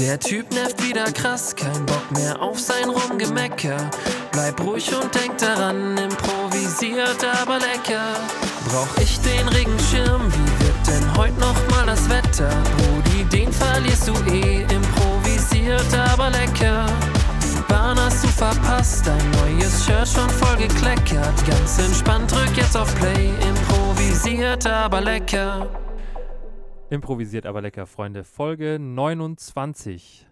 Der Typ nervt wieder krass, kein Bock mehr auf sein Rumgemecker. Bleib ruhig und denk daran, improvisiert aber lecker. Brauch ich den Regenschirm, wie wird denn heute noch mal das Wetter? Brudi, den verlierst du eh, improvisiert aber lecker. Die Bahn hast du verpasst, dein neues Shirt schon voll gekleckert. Ganz entspannt, drück jetzt auf Play, improvisiert aber lecker. Improvisiert aber lecker, Freunde. Folge 29.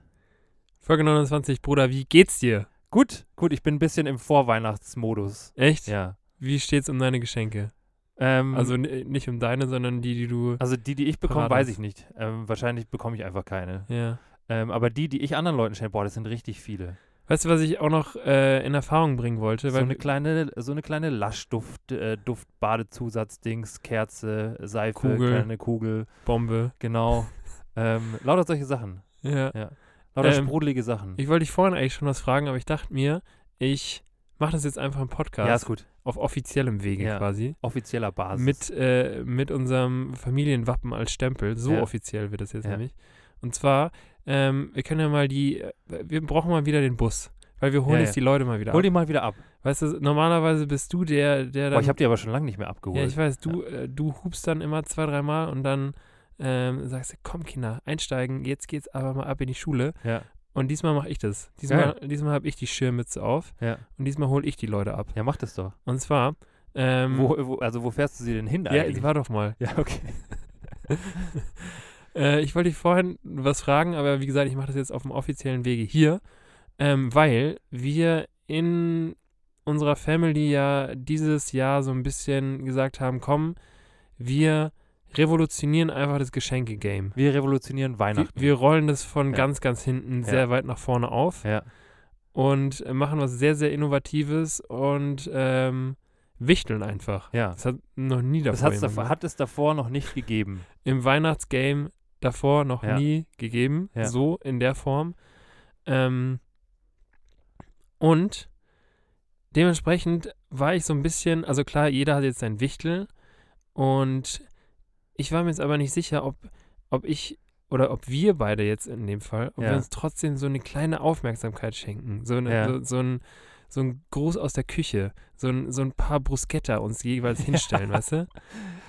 Folge 29, Bruder, wie geht's dir? Gut, gut, ich bin ein bisschen im Vorweihnachtsmodus. Echt? Ja. Wie steht's um deine Geschenke? Ähm, Also n- nicht um deine, sondern die, die du. also die, die ich bekomme, weiß ich nicht. Ähm, wahrscheinlich bekomme ich einfach keine. Ja. Ähm, aber die, die ich anderen Leuten schenke, boah, das sind richtig viele. Weißt du, was ich auch noch äh, in Erfahrung bringen wollte? So eine kleine, so eine kleine Laschduft, äh, Duft, Badezusatzdings, Kerze, Seife, Kugel. kleine Kugel, Bombe. genau. ähm, lauter solche Sachen. Ja. Lauter Ähm, sprudelige Sachen. Ich wollte dich vorhin eigentlich schon was fragen, aber ich dachte mir, ich mache das jetzt einfach im Podcast. ja, ist gut. Auf offiziellem Wege Ja. quasi. Offizieller Basis. Mit, äh, mit unserem Familienwappen als Stempel. So Ja. offiziell wird das jetzt Ja. nämlich. Und zwar, ähm, wir können ja mal die, wir brauchen mal wieder den Bus. Weil wir holen Ja, jetzt ja. die Leute mal wieder Hol ab. die mal wieder ab. Weißt du, normalerweise bist du der, der dann. Boah, ich habe die aber schon lange nicht mehr abgeholt. ja, ich weiß, du, äh, du hupst dann immer zwei, dreimal und dann ähm, sagst du, komm Kinder, einsteigen, jetzt geht's aber mal ab in die Schule. Ja. Und diesmal mache ich das. Diesmal, diesmal habe ich die Schirmmütze auf Ja. und diesmal hole ich die Leute ab. Ja, mach das doch. Und zwar, ähm, Wo, wo, also wo fährst du sie denn hin ja, eigentlich? war doch mal. Ja, okay. Äh, ich wollte dich vorhin was fragen, aber wie gesagt, ich mache das jetzt auf dem offiziellen Wege hier, ähm, weil wir in unserer Family ja dieses Jahr so ein bisschen gesagt haben, komm, wir revolutionieren einfach das Geschenke-Game. Wir revolutionieren Wir, Weihnachten. wir rollen das von Ja. ganz, ganz hinten Ja. sehr weit nach vorne auf ja. und machen was sehr, sehr Innovatives und ähm, wichteln einfach. Ja. Das hat noch nie davor Das hat es davor noch nicht gegeben. im Weihnachtsgame davor noch Ja. nie gegeben, Ja. so in der Form. Ähm, und dementsprechend war ich so ein bisschen, also klar, jeder hat jetzt sein Wichtel und ich war mir jetzt aber nicht sicher, ob, ob ich oder ob wir beide jetzt in dem Fall, ob Ja. wir uns trotzdem so eine kleine Aufmerksamkeit schenken. So, eine, so, so ein so ein Gruß aus der Küche, so ein, so ein paar Bruschetta uns jeweils hinstellen, weißt du?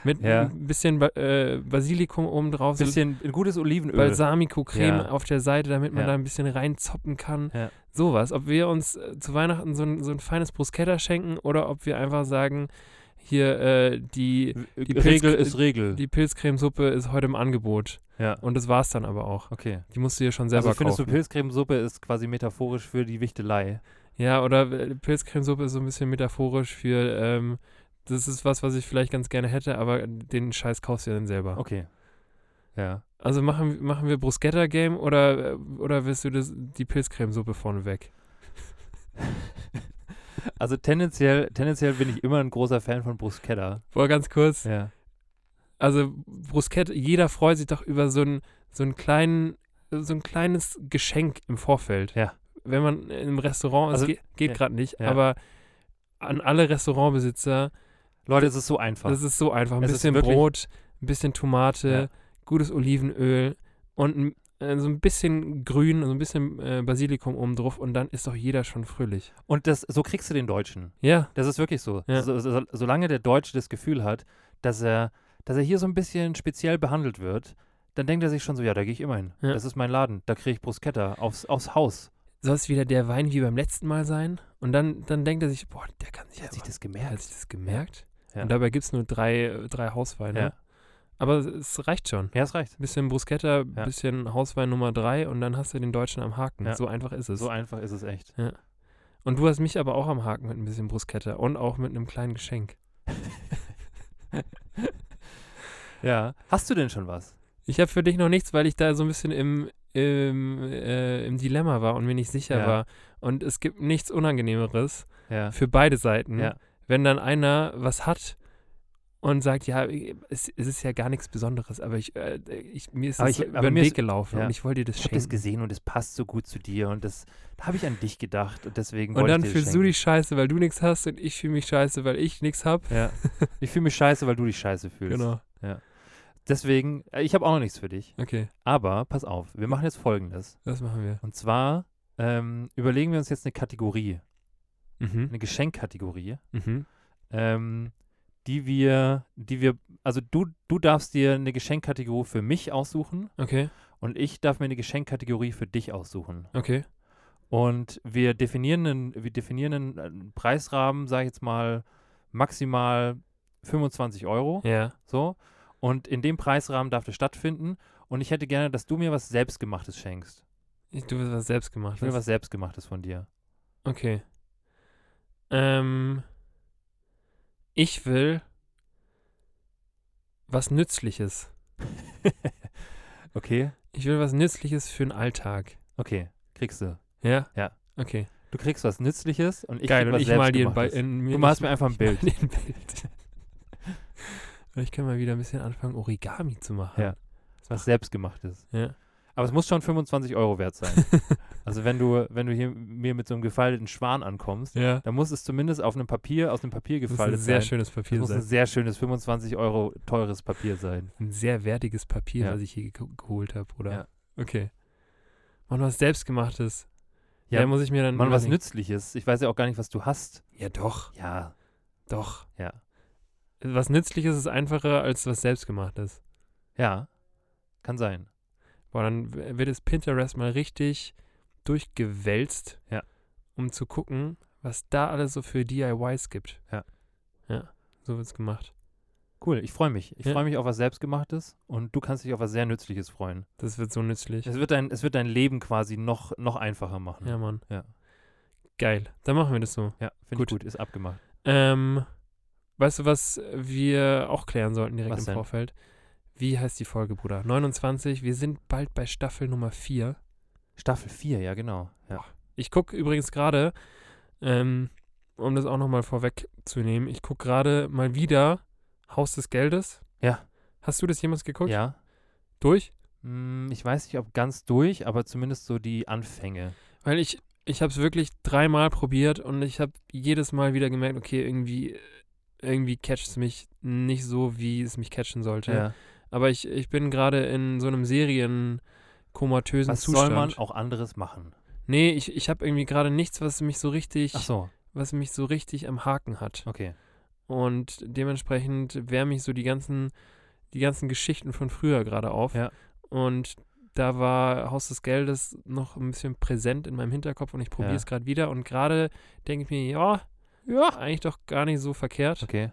Mit Ja. ein bisschen äh, Basilikum oben drauf, so Bisschen ein gutes Olivenöl. Balsamico-Creme Ja. auf der Seite, damit man Ja. da ein bisschen reinzoppen kann. Ja. Sowas. Ob wir uns äh, zu Weihnachten so ein, so ein feines Bruschetta schenken oder ob wir einfach sagen, hier äh, die, die Regel Pilz- ist Regel. die Pilzcremesuppe ist heute im Angebot. ja. Und das war's dann aber auch. Okay. Die musst du dir schon selber Also findest kaufen. du Pilzcremesuppe ist quasi metaphorisch für die Wichtelei? Ja, oder äh, Pilzcremesuppe ist so ein bisschen metaphorisch für, ähm, das ist was, was ich vielleicht ganz gerne hätte, aber den Scheiß kaufst du ja dann selber. Okay. Ja. Also machen, machen wir Bruschetta-Game oder, äh, oder willst du das, die Pilzcremesuppe vorneweg? Also tendenziell, tendenziell bin ich immer ein großer Fan von Bruschetta. Boah, ganz kurz. Ja. Also Bruschetta, jeder freut sich doch über so ein, so einen kleinen, so ein kleines Geschenk im Vorfeld. Ja. Wenn man im Restaurant ist, Also, geht, geht ja, gerade nicht, ja. aber an alle Restaurantbesitzer, Leute, es ist so einfach. das ist so einfach. Ein Es ist bisschen Brot, ein bisschen Tomate, Ja. gutes Olivenöl und ein, äh, so ein bisschen Grün, so ein bisschen äh, Basilikum oben drauf und dann ist doch jeder schon fröhlich. Und das, so kriegst du den Deutschen. Ja, Das ist wirklich so. Ja. so, so solange der Deutsche das Gefühl hat, dass er, dass er hier so ein bisschen speziell behandelt wird, dann denkt er sich schon so, ja, da gehe ich immer hin. Ja. Das ist mein Laden. Da kriege ich Bruschetta aufs, aufs Haus. Soll es wieder der Wein wie beim letzten Mal sein? Und dann, dann denkt er sich, boah, der kann sich Hat sich aber- das gemerkt? Hat sich das gemerkt? Ja. Und dabei gibt es nur drei, drei Hausweine. Ja. Aber es reicht schon. Ja, es reicht. Bisschen Bruschetta, Ja. bisschen Hauswein Nummer drei und dann hast du den Deutschen am Haken. Ja. So einfach ist es. So einfach ist es echt. und du hast mich aber auch am Haken mit ein bisschen Bruschetta und auch mit einem kleinen Geschenk. Ja. Hast du denn schon was? Ich habe für dich noch nichts, weil ich da so ein bisschen im, im, äh, im Dilemma war und mir nicht sicher Ja. war. Und es gibt nichts Unangenehmeres Ja. für beide Seiten, Ja. wenn dann einer was hat und sagt, ja, es, es ist ja gar nichts Besonderes, aber ich, äh, ich mir ist Aber es ich- über den Weg ist- gelaufen ja. und ich wollte dir das Ich habe schenken. das gesehen und es passt so gut zu dir und das da habe ich an dich gedacht und deswegen und wollte dann ich fühlst du dich scheiße, weil du nichts hast und ich fühle mich scheiße, weil ich nichts habe. Ja. Ich fühle mich scheiße, weil du dich scheiße fühlst. Genau. Deswegen, äh, ich habe auch noch nichts für dich. Okay, Aber pass auf, wir machen jetzt folgendes. das machen wir. Und zwar ähm, überlegen wir uns jetzt eine Kategorie, Mhm. eine Geschenkkategorie, Mhm. ähm, die wir, die wir, also du, du darfst dir eine Geschenkkategorie für mich aussuchen Okay, und ich darf mir eine Geschenkkategorie für dich aussuchen. okay. Und wir definieren einen, wir definieren einen, äh, Preisrahmen, sage ich jetzt mal, maximal 25 Euro. Ja. So. Und in dem Preisrahmen darf das stattfinden. Und ich hätte gerne, dass du mir was Selbstgemachtes schenkst. Ich- Du willst was selbst gemacht. Ich will was Selbstgemachtes von dir. Okay. Ähm, ich will was Nützliches. Okay? Ich will was Nützliches für den Alltag. Okay. Kriegst du. Ja? Ja. Okay. Du kriegst was Nützliches und ich Geil, krieg und was ich mal dir bei, Selbstgemachtes. in, mir Du malst ich- mir einfach ein Bild. ein Bild. ich kann mal wieder ein bisschen anfangen, Origami zu machen. Ja. Was Selbstgemachtes. Ja. Aber es muss schon 25 Euro wert sein. also wenn du, wenn du hier mir mit so einem gefalteten Schwan ankommst, ja. dann muss es zumindest auf einem Papier, aus einem Papier Das gefaltet sehr sein. schönes Das Papier muss ein sein. sehr schönes 25 Euro teures Papier sein. Ein sehr wertiges Papier, Ja. was ich hier ge geholt habe, oder? Ja. Okay. Mann, was Selbstgemachtes. Ja, Ja, muss ich mir dann. Mann, was. Nützliches. Ich weiß ja auch gar nicht, was du hast. Ja, doch. Ja, Doch. ja. Was Nützliches ist einfacher als was Selbstgemachtes. Ja, kann sein. Boah, dann wird es Pinterest mal richtig durchgewälzt, Ja. um zu gucken, was da alles so für DIYs gibt. Ja. Ja, so wird's gemacht. Cool, ich freue mich. Ich Ja. freue mich auf was Selbstgemachtes und du kannst dich auf was sehr Nützliches freuen. Das wird so nützlich. Es wird dein, es wird dein Leben quasi noch, noch einfacher machen. Ja, Mann. Ja. Geil. Dann machen wir das so. Ja, finde ich Gut. gut, ist abgemacht. Ähm, weißt du, was wir auch klären sollten direkt Was im denn? Vorfeld? Wie heißt die Folge, Bruder? 29. Wir sind bald bei Staffel Nummer 4. Staffel 4, ja, genau. Ja. Ich gucke übrigens gerade, ähm, um das auch nochmal vorwegzunehmen, ich gucke gerade mal wieder Haus des Geldes. Ja. Hast du das jemals geguckt? ja. Durch? Hm, ich weiß nicht, ob ganz durch, aber zumindest so die Anfänge. Weil ich, ich habe es wirklich dreimal probiert und ich habe jedes Mal wieder gemerkt, okay, irgendwie, irgendwie catcht es mich nicht so, wie es mich catchen sollte. Ja. Aber ich, ich bin gerade in so einem serienkomatösen Was Zustand. soll man auch anderes machen? Nee, ich, ich habe irgendwie gerade nichts, was mich so richtig, so, was mich so richtig am Haken hat. okay. Und dementsprechend wärme ich so die ganzen, die ganzen Geschichten von früher gerade auf. Ja. Und da war Haus des Geldes noch ein bisschen präsent in meinem Hinterkopf und ich probiere Ja. es gerade wieder. Und gerade denke ich mir, ja, ja, eigentlich doch gar nicht so verkehrt. Okay,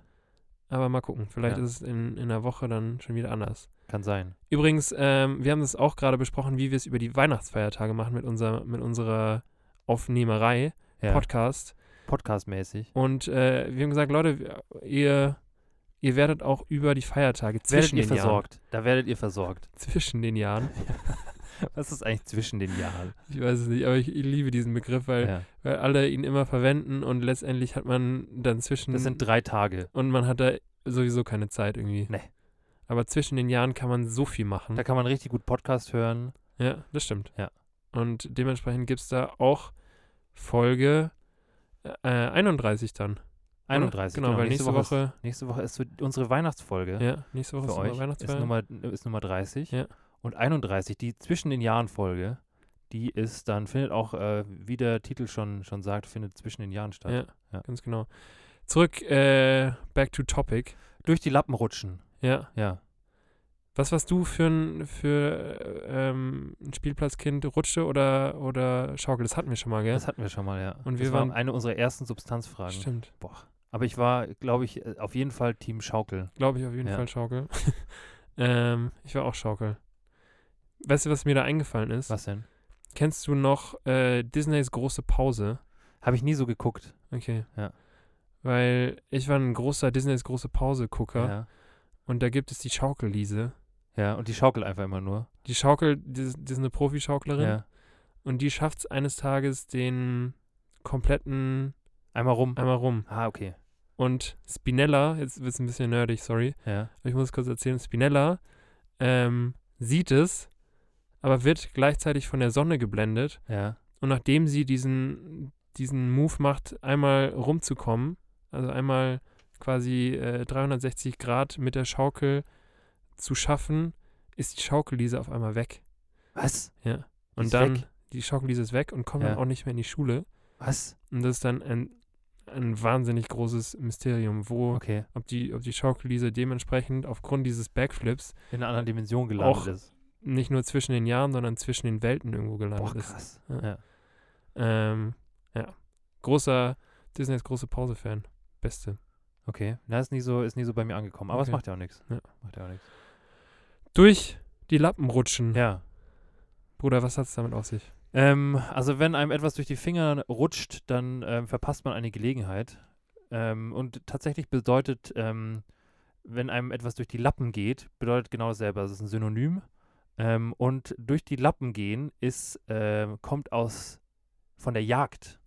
Aber mal gucken, vielleicht Ja. ist es in, in einer Woche dann schon wieder anders. kann sein. Übrigens, ähm, wir haben das auch gerade besprochen, wie wir es über die Weihnachtsfeiertage machen mit, unser, mit unserer Aufnehmerei, Ja. Podcast. Podcastmäßig. Und äh, wir haben gesagt, Leute, ihr, ihr werdet auch über die Feiertage Werdet zwischen ihr den Jahren, versorgt. Da werdet ihr versorgt. zwischen den Jahren, Was ist eigentlich zwischen den Jahren? ich weiß es nicht, aber ich, ich liebe diesen Begriff, weil, Ja. weil alle ihn immer verwenden und letztendlich hat man dann zwischen Das sind drei Tage. und man hat da sowieso keine Zeit irgendwie. Nee. Aber zwischen den Jahren kann man so viel machen. Da kann man richtig gut Podcast hören. Ja, das stimmt. Ja. Und dementsprechend gibt es da auch Folge äh, 31 dann. oder? 31. Genau, weil nächste, Woche, Ist, nächste Woche ist so unsere Weihnachtsfolge ja, nächste Woche ist euch. euch, Ist. Nummer, ist Nummer 30. Ja. Und 31, die zwischen den Jahren Folge, die ist dann, findet auch, äh, wie der Titel schon, schon sagt, findet zwischen den Jahren statt. ja, Ja. ganz genau. Zurück, äh, back to topic. Durch die Lappen rutschen. Ja. Ja. Was warst du für ein, für, äh, ähm, ein Spielplatzkind? Rutsche oder, oder Schaukel? Das hatten wir schon mal, gell? Das hatten wir schon mal, ja. Und das wir war waren- eine unserer ersten Substanzfragen. Stimmt. Boah. Aber ich war, glaube ich, äh, auf jeden Fall Team Schaukel. Glaube ich auf jeden Ja. Fall Schaukel. ähm, ich war auch Schaukel. Weißt du, was mir da eingefallen ist? Was denn? Kennst du noch äh, Disneys große Pause? Habe ich nie so geguckt. Okay. Ja. Weil ich war ein großer Disneys große Pause-Gucker Ja. und da gibt es die Schaukelliese. Ja, und die Schaukel einfach immer nur. Die Schaukel, die, die ist eine Profi-Schauklerin Ja. und die schafft es eines Tages den kompletten Einmal rum. einmal rum. Ah, okay. Und Spinella, jetzt wird es ein bisschen nerdig, sorry, Ja. aber ich muss es kurz erzählen, Spinella ähm, sieht es, aber wird gleichzeitig von der Sonne geblendet Ja. Und nachdem sie diesen, diesen Move macht, einmal rumzukommen, also einmal quasi äh, 360 Grad mit der Schaukel zu schaffen, ist die Schaukelliese auf einmal weg. Was? Und ist dann, weg? die Schaukelliese ist weg und kommt dann Ja. auch nicht mehr in die Schule. Was? Und das ist dann ein, ein wahnsinnig großes Mysterium, wo, Okay. ob die, ob die Schaukelliese dementsprechend aufgrund dieses Backflips In einer anderen Dimension gelandet ist. Nicht nur zwischen den Jahren, sondern zwischen den Welten irgendwo gelandet Boah, ist. krass. Ja. Ja. Ähm, ja. Großer, Disney ist große Pause-Fan. Beste. Okay. Na, ist nie so, ist nie so bei mir angekommen. Aber es Okay. macht ja auch nichts. Ja. Macht ja auch nichts. Durch die Lappen rutschen. Ja. Bruder, was hat es damit auf sich? Ähm, also wenn einem etwas durch die Finger rutscht, dann ähm, verpasst man eine Gelegenheit. Ähm, und tatsächlich bedeutet, ähm, wenn einem etwas durch die Lappen geht, bedeutet genau dasselbe. Das ist ein Synonym. Ähm, und durch die Lappen gehen ist, ähm, kommt aus von der Jagd.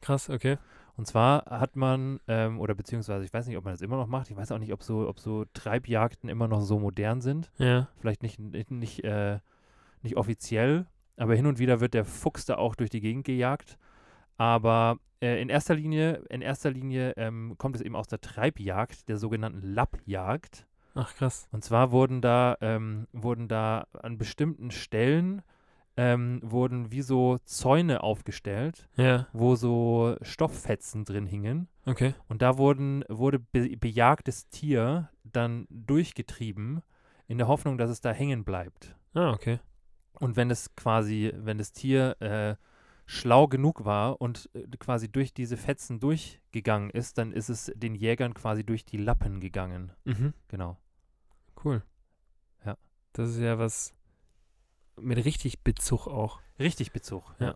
Krass, okay. Und zwar hat man, ähm, oder beziehungsweise ich weiß nicht, ob man das immer noch macht. Ich weiß auch nicht, ob so, ob so Treibjagden immer noch so modern sind Ja. vielleicht nicht, nicht, nicht, äh, nicht offiziell, aber hin und wieder wird der Fuchs da auch durch die Gegend gejagt. Aber äh, in erster Linie, in erster Linie ähm, kommt es eben aus der Treibjagd, der sogenannten Lappjagd. Ach, krass. Und zwar wurden da, ähm, wurden da an bestimmten Stellen ähm, wurden wie so Zäune aufgestellt, Ja, wo so Stofffetzen drin hingen. okay. Und da wurden, wurde be bejagtes Tier dann durchgetrieben, in der Hoffnung, dass es da hängen bleibt. Ah, okay. Und wenn es quasi, wenn das Tier äh, schlau genug war und äh, quasi durch diese Fetzen durchgegangen ist, dann ist es den Jägern quasi durch die Lappen gegangen. Mhm. Genau. Cool. Ja. Das ist ja was mit richtig Bezug auch. Richtig Bezug. Ja.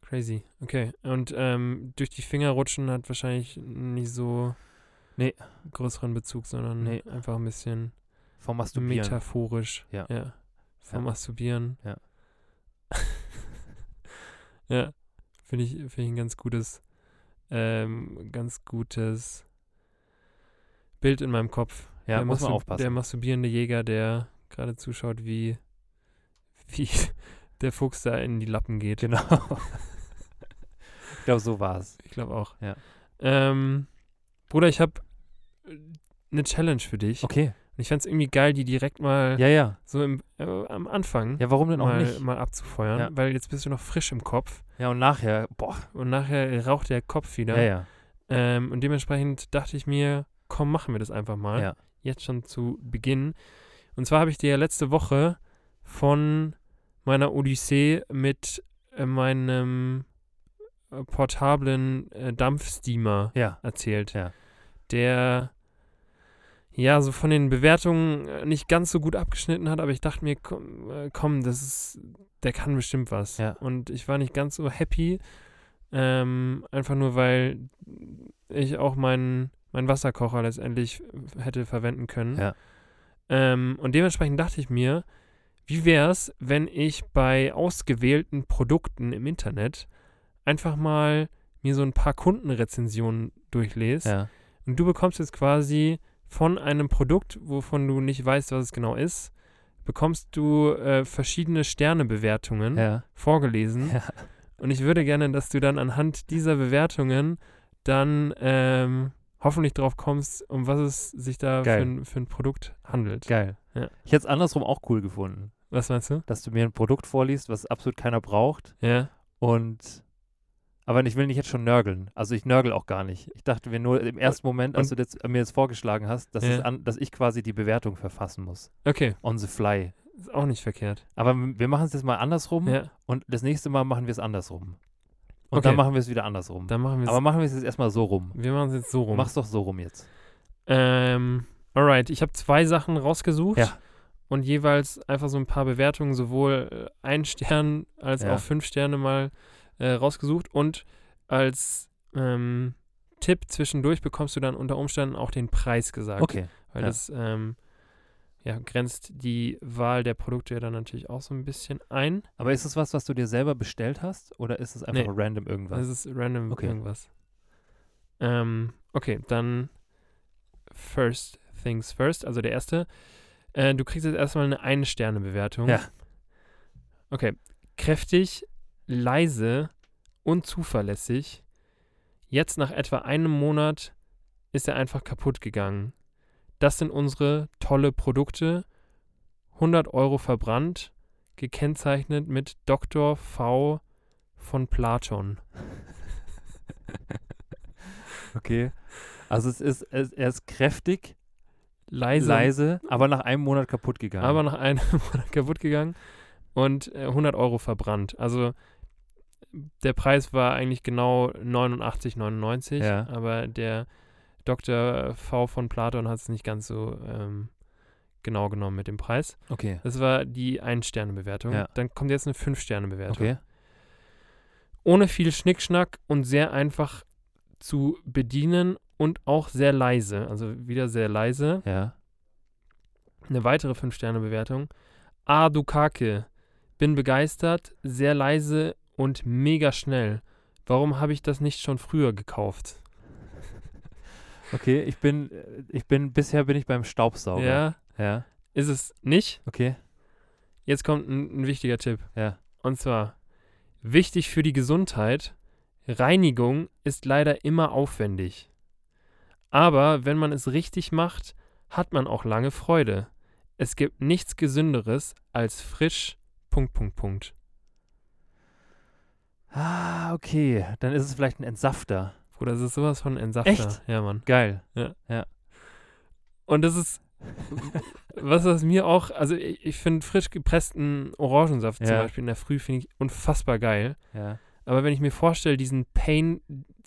Crazy. Okay. Und ähm, durch die Finger rutschen hat wahrscheinlich nicht so Nee. größeren Bezug, sondern Nee. einfach ein bisschen Vom Masturbieren. metaphorisch. Ja. ja. Vom Ja. Masturbieren. Ja. Ja. Finde ich, finde ich ein ganz gutes, ähm, ganz gutes Bild in meinem Kopf. Ja, der muss man aufpassen. Der masturbierende Jäger, der gerade zuschaut, wie, wie der Fuchs da in die Lappen geht. Genau. ich glaube, so war es. Ich glaube auch. Ja. Ähm, Bruder, ich habe eine Challenge für dich. Okay. Und ich fände es irgendwie geil, die direkt mal Ja, ja. so im, äh, am Anfang Ja, warum denn auch mal, nicht? mal abzufeuern, Ja. weil jetzt bist du noch frisch im Kopf Ja, und nachher, boah. und nachher raucht der Kopf wieder. Ja, ja. Ähm, und dementsprechend dachte ich mir, komm, machen wir das einfach mal. Ja. Jetzt schon zu Beginn. Und zwar habe ich dir letzte Woche von meiner Odyssee mit äh, meinem äh, portablen äh, Dampfsteamer Ja. erzählt. Ja. Der ja so von den Bewertungen äh, nicht ganz so gut abgeschnitten hat, aber ich dachte mir, komm, äh, komm das ist, der kann bestimmt was. Ja. Und ich war nicht ganz so happy, ähm, einfach nur weil ich auch meinen meinen Wasserkocher letztendlich hätte verwenden können. Ja. Ähm, und dementsprechend dachte ich mir, wie wäre es, wenn ich bei ausgewählten Produkten im Internet einfach mal mir so ein paar Kundenrezensionen durchlese Ja. und du bekommst jetzt quasi von einem Produkt, wovon du nicht weißt, was es genau ist, bekommst du äh, verschiedene Sternebewertungen Ja. vorgelesen. Ja. Und ich würde gerne, dass du dann anhand dieser Bewertungen dann ähm, hoffentlich drauf kommst, um was es sich da für ein, für ein Produkt handelt. Geil. Ja. Ich hätte es andersrum auch cool gefunden, Was meinst du? dass du mir ein Produkt vorliest, was absolut keiner braucht Ja. und aber ich will nicht jetzt schon nörgeln. Also ich nörgel auch gar nicht. Ich dachte mir nur im ersten Moment, als du das, mir das vorgeschlagen hast, dass, Ja. an, dass ich quasi die Bewertung verfassen muss. Okay, On the fly. ist auch nicht verkehrt. Aber wir machen es jetzt mal andersrum Ja, und das nächste Mal machen wir es andersrum. Und Okay. dann machen wir es wieder andersrum. dann machen wir Aber machen wir es jetzt erstmal so rum. Wir machen es jetzt so rum. Mach's doch so rum jetzt. Ähm, alright, ich habe zwei Sachen rausgesucht. Ja. Und jeweils einfach so ein paar Bewertungen, sowohl äh, ein Stern als Ja. auch fünf Sterne mal äh, rausgesucht. Und als ähm, Tipp zwischendurch bekommst du dann unter Umständen auch den Preis gesagt. Okay. Weil ja. das ähm, ja, grenzt die Wahl der Produkte ja dann natürlich auch so ein bisschen ein. Aber ist es was, was du dir selber bestellt hast oder ist es einfach Nee. random irgendwas? Das ist random Okay. irgendwas. Ähm, okay, dann first things first. Also der erste. Äh, du kriegst jetzt erstmal eine Ein-Sterne-Bewertung. Ja. Okay. Kräftig, leise und zuverlässig. Jetzt nach etwa einem Monat ist er einfach kaputt gegangen. das sind unsere tolle Produkte. 100 Euro verbrannt, gekennzeichnet mit Dr. V von Platon. Okay. Also es ist, es, er ist kräftig, Leise, leise, aber nach einem Monat kaputt gegangen. aber nach einem Monat kaputt gegangen und äh, 100 Euro verbrannt. Also der Preis war eigentlich genau 89,99, Ja. aber der Dr. V von Platon hat es nicht ganz so ähm, genau genommen mit dem Preis. okay. Das war die Ein-Sterne-Bewertung. Ja. Dann kommt jetzt eine Fünf-Sterne-Bewertung. Okay. Ohne viel Schnickschnack und sehr einfach zu bedienen und auch sehr leise. Also wieder sehr leise. Ja. Eine weitere Fünf-Sterne-Bewertung. Ah, du Kake. Bin begeistert, sehr leise und mega schnell. Warum habe ich das nicht schon früher gekauft? Okay, ich bin, äh, ich bin, bisher bin ich beim Staubsauger. Ja, Ja. ist es nicht. Okay. Jetzt kommt ein, ein wichtiger Tipp. Ja. Und zwar, wichtig für die Gesundheit, Reinigung ist leider immer aufwendig. Aber wenn man es richtig macht, hat man auch lange Freude. Es gibt nichts Gesünderes als frisch. Punkt, Punkt, Punkt. Ah, okay. Dann ist es vielleicht ein Entsafter. Bruder, das ist sowas von Entsafter. Echt? Ja, Mann. Geil. Und das ist, was was mir auch, also ich, ich finde frisch gepressten Orangensaft zum Ja. Beispiel in der Früh finde ich unfassbar geil. Ja. Aber wenn ich mir vorstelle, diesen Pain,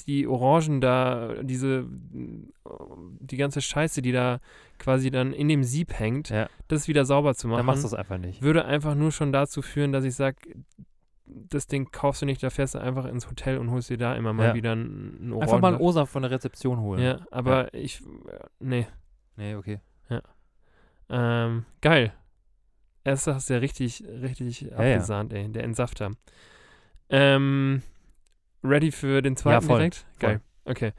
die Orangen da, diese, die ganze Scheiße, die da quasi dann in dem Sieb hängt, Ja. das wieder sauber zu machen, Dann machst du es einfach nicht. würde einfach nur schon dazu führen, dass ich sage, das Ding kaufst du nicht, da fährst du einfach ins Hotel und holst dir da immer mal Ja. wieder einen Orangen. Einfach mal einen Osa von der Rezeption holen. Ja, aber ich, nee, Nee, okay. ähm, geil. Erst hast du ja richtig, richtig ja. abgesahnt, ey, der Entsafter. Ähm, ready für den zweiten voll, direkt? voll. Geil, okay.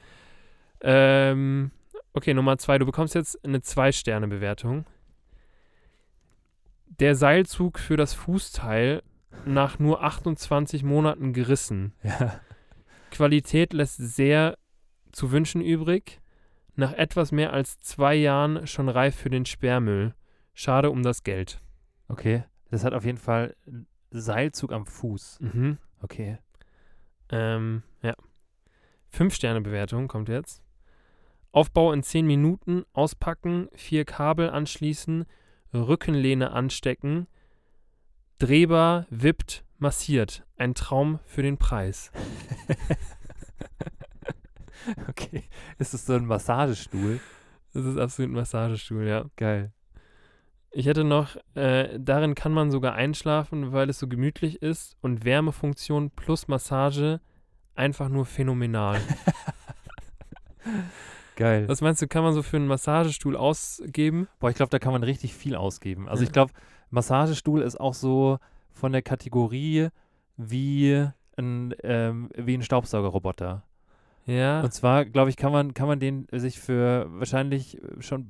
Ähm, okay, Nummer zwei, du bekommst jetzt eine Zwei-Sterne-Bewertung. Der Seilzug für das Fußteil nach nur 28 Monaten gerissen. Ja. Qualität lässt sehr zu wünschen übrig. Nach etwas mehr als zwei Jahren schon reif für den Sperrmüll. Schade um das Geld. Okay. Das hat auf jeden Fall Seilzug am Fuß. Mhm. Okay. Ähm, ja. Fünf-Sterne-Bewertung kommt jetzt. Aufbau in 10 Minuten, auspacken, vier Kabel anschließen, Rückenlehne anstecken, drehbar, wippt, massiert. Ein Traum für den Preis. okay. Ist es so ein Massagestuhl? Das ist absolut ein Massagestuhl, ja. Geil. Ich hätte noch, äh, darin kann man sogar einschlafen, weil es so gemütlich ist und Wärmefunktion plus Massage einfach nur phänomenal. Geil. Was meinst du, kann man so für einen Massagestuhl ausgeben? Boah, ich glaube, da kann man richtig viel ausgeben. Also ich glaube, Massagestuhl ist auch so von der Kategorie wie ein, ähm, wie ein Staubsaugerroboter. Ja. Und zwar, glaube ich, kann man, kann man den sich für wahrscheinlich schon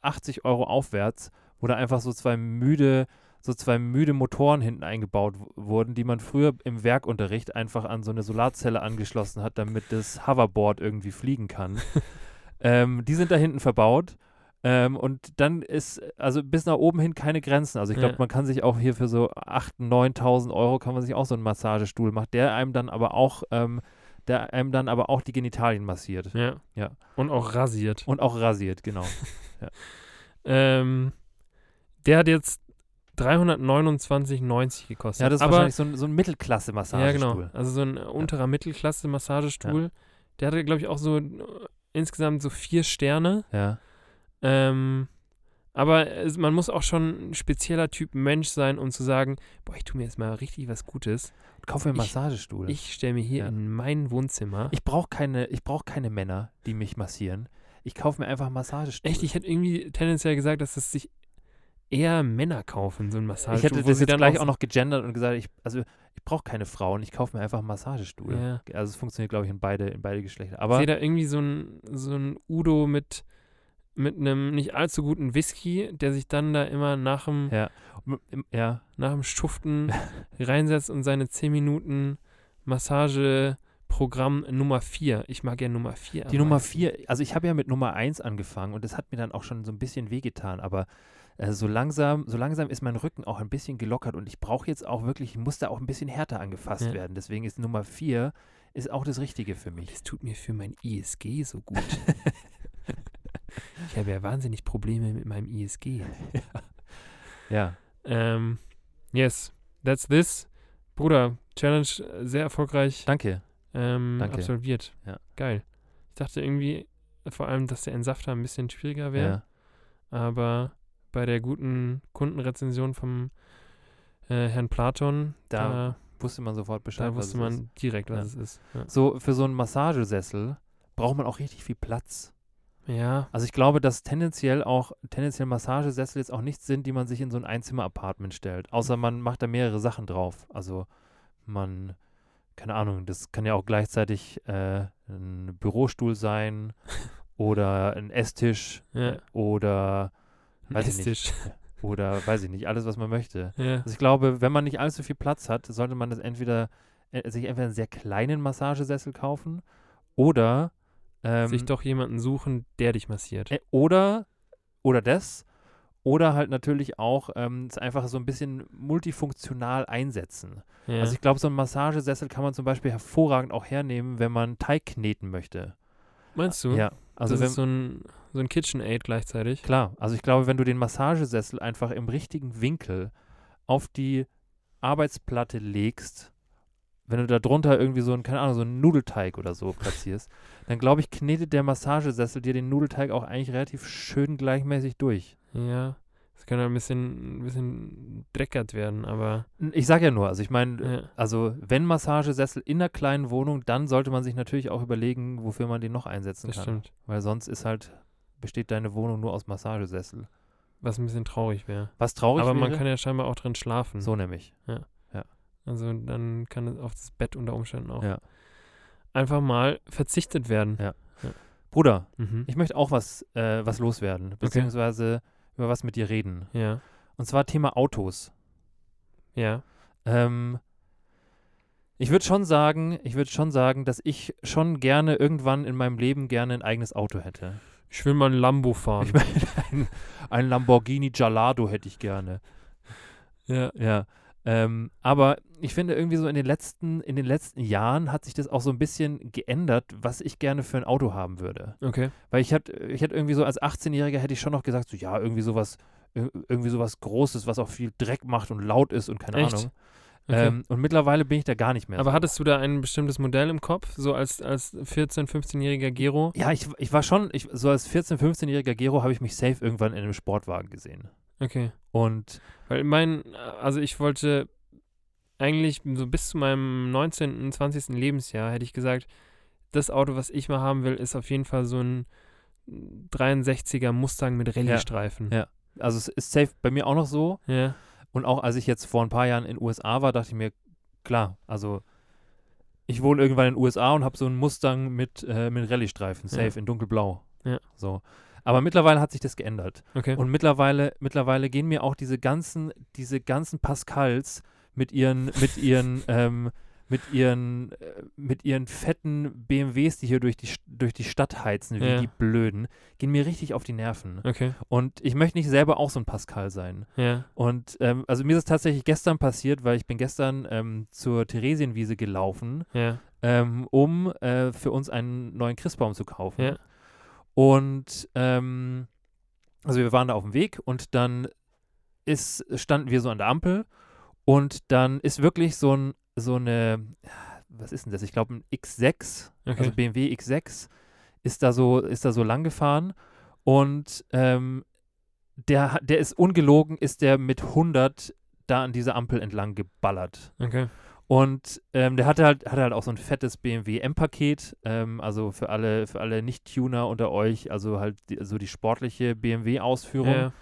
80 Euro aufwärts, wo da einfach so zwei müde, so zwei müde Motoren hinten eingebaut wurden, die man früher im Werkunterricht einfach an so eine Solarzelle angeschlossen hat, damit das Hoverboard irgendwie fliegen kann. ähm, die sind da hinten verbaut. Ähm, und dann ist, also bis nach oben hin keine Grenzen. Also ich glaube, Ja. man kann sich auch hier für so 8.000, 9.000 Euro kann man sich auch so einen Massagestuhl machen, der einem dann aber auch, ähm, der einem dann aber auch die Genitalien massiert. ja. Ja. Und auch rasiert. Und auch rasiert, genau. Ähm, der hat jetzt 329,90 gekostet. Ja, das ist Aber, wahrscheinlich so ein, so ein Ja, Mittelklasse-Massagestuhl. genau. Also so ein unterer Mittelklasse-Massagestuhl. Der hatte, glaube ich, auch so äh, insgesamt so vier Sterne. Ja. Ähm, aber es, man muss auch schon ein spezieller Typ Mensch sein, um zu sagen, boah, ich tue mir jetzt mal richtig was Gutes. Kauf mir einen Ich- Massagestuhl. Ich, Ich stelle mir hier Ja. in mein Wohnzimmer. ich brauche keine, ich brauch keine Männer, die mich massieren. Ich kaufe mir einfach einen Massagestuhl. Echt, ich hätte irgendwie tendenziell gesagt, dass das sich eher Männer kaufen, so ein Massagestuhl. ich hätte das sie jetzt dann gleich auch noch gegendert und gesagt, ich, also ich brauche keine Frauen, ich kaufe mir einfach einen Massagestuhl. Ja. Also es funktioniert, glaube ich, in beide, in beide Geschlechter. Ich Aber sehe da irgendwie so ein, so ein Udo mit, mit einem nicht allzu guten Whisky, der sich dann da immer nach dem, ja, ja, nach dem Schuften reinsetzt und seine 10 Minuten Massage Programm Nummer 4. Ich mag ja Nummer 4. Die Nummer 4, also ich habe ja mit Nummer 1 angefangen und das hat mir dann auch schon so ein bisschen wehgetan, aber äh, so langsam, so langsam ist mein Rücken auch ein bisschen gelockert und ich brauche jetzt auch wirklich, ich muss da auch ein bisschen härter angefasst Ja. werden. Deswegen ist Nummer 4 ist auch das Richtige für mich. Das tut mir für mein ISG so gut. ich habe ja wahnsinnig Probleme mit meinem ISG. Ja, Ähm, yes, that's this. Bruder, Challenge äh, sehr erfolgreich danke. ähm, Danke. absolviert. Ja. Geil. Ich dachte irgendwie äh, vor allem, dass der Entsafter ein bisschen schwieriger wäre, Ja. aber bei der guten Kundenrezension vom äh, Herrn Platon, Da da, Wusste man sofort Bescheid. da wusste man ist. direkt, was Ja. es ist. Ja. So, für so einen Massagesessel braucht man auch richtig viel Platz. Ja, Also ich glaube, dass tendenziell auch, tendenziell Massagesessel jetzt auch nichts sind, die man sich in so ein Einzimmer-Apartment stellt. Außer man macht da mehrere Sachen drauf. Also man, keine Ahnung, das kann ja auch gleichzeitig äh, ein Bürostuhl sein oder ein Esstisch ja. oder, Ein Weiß ich nicht. Esstisch. oder weiß ich nicht, alles, was man möchte. ja. Also ich glaube, wenn man nicht allzu viel Platz hat, sollte man das entweder äh, sich entweder einen sehr kleinen Massagesessel kaufen oder ähm, Sich doch jemanden suchen, der dich massiert. äh, oder oder das oder halt natürlich auch ähm, es einfach so ein bisschen multifunktional einsetzen. ja. Also ich glaube, so einen Massagesessel kann man zum Beispiel hervorragend auch hernehmen, wenn man Teig kneten möchte. Meinst du? Ja, also das wenn, ist so ein, so ein KitchenAid gleichzeitig. Klar, also ich glaube, wenn du den Massagesessel einfach im richtigen Winkel auf die Arbeitsplatte legst, wenn du da drunter irgendwie so einen, keine Ahnung, so einen Nudelteig oder so platzierst, dann glaube ich, knetet der Massagesessel dir den Nudelteig auch eigentlich relativ schön gleichmäßig durch. Ja. Das kann ein bisschen, ein bisschen dreckert werden, aber Ich sage ja nur, also ich meine, ja. also wenn Massagesessel in einer kleinen Wohnung, dann sollte man sich natürlich auch überlegen, wofür man den noch einsetzen das kann. stimmt. Weil sonst ist halt, besteht deine Wohnung nur aus Massagesessel. Was ein bisschen traurig wäre. Was traurig Aber man wäre, kann ja scheinbar auch drin schlafen. so nämlich. Also dann kann es auf das Bett unter Umständen auch Ja. einfach mal verzichtet werden. Ja. Bruder, Mhm. Ich möchte auch was, äh, was loswerden, beziehungsweise über was mit dir reden. Ja. Und zwar Thema Autos. Ja. Ähm, ich würde schon sagen, ich würde schon sagen, dass ich schon gerne irgendwann in meinem Leben gerne ein eigenes Auto hätte. Ich will mal ein Lambo fahren. Ich meine, ein, ein Lamborghini Gallardo hätte ich gerne. ja. Ja. Ähm, aber ich finde irgendwie so in den letzten, in den letzten Jahren hat sich das auch so ein bisschen geändert, was ich gerne für ein Auto haben würde. Okay. Weil ich hatte, ich hatte irgendwie so als 18-Jähriger hätte ich schon noch gesagt, so ja, irgendwie sowas, ir- irgendwie sowas Großes, was auch viel Dreck macht und laut ist und keine Echt? Ahnung. okay. Ähm, und mittlerweile bin ich da gar nicht mehr. Aber so. hattest du da ein bestimmtes Modell im Kopf, so als, als 14-, 15-jähriger Gero? ja, ich, ich war schon, ich, so als 14-, 15-jähriger Gero habe ich mich safe irgendwann in einem Sportwagen gesehen. Okay. Und Weil mein, also ich wollte eigentlich so bis zu meinem 19., 20. Lebensjahr hätte ich gesagt, das Auto, was ich mal haben will, ist auf jeden Fall so ein 63er Mustang mit Rallye-Streifen. Ja. also es ist safe bei mir auch noch so. Ja. Und auch als ich jetzt vor ein paar Jahren in den USA war, dachte ich mir, klar, also ich wohne irgendwann in den USA und habe so einen Mustang mit, äh, mit Rallye-Streifen, Ja. safe in dunkelblau. Ja. So. Aber mittlerweile hat sich das geändert. Okay. Und mittlerweile, mittlerweile gehen mir auch diese ganzen, diese ganzen Pascals mit ihren, mit ihren, ähm, mit ihren, äh, mit ihren fetten BMWs, die hier durch die, durch die Stadt heizen, wie Ja. die Blöden, gehen mir richtig auf die Nerven. okay. Und ich möchte nicht selber auch so ein Pascal sein. Ja. Und ähm, also mir ist es tatsächlich gestern passiert, weil ich bin gestern ähm, zur Theresienwiese gelaufen, Ja. ähm, um äh, für uns einen neuen Christbaum zu kaufen. Ja. Und ähm, also wir waren da auf dem Weg und dann ist, standen wir so an der Ampel und dann ist wirklich so ein so eine was ist denn das? Ich glaube ein X6, Okay. also BMW X6 ist da so ist da so lang gefahren und ähm, der der ist ungelogen ist der mit 100 da an dieser Ampel entlang geballert. okay. Und ähm, der hatte halt, hatte halt auch so ein fettes BMW M-Paket, ähm, also für alle, für alle Nicht-Tuner unter euch, also halt die, so die sportliche BMW-Ausführung. Ja.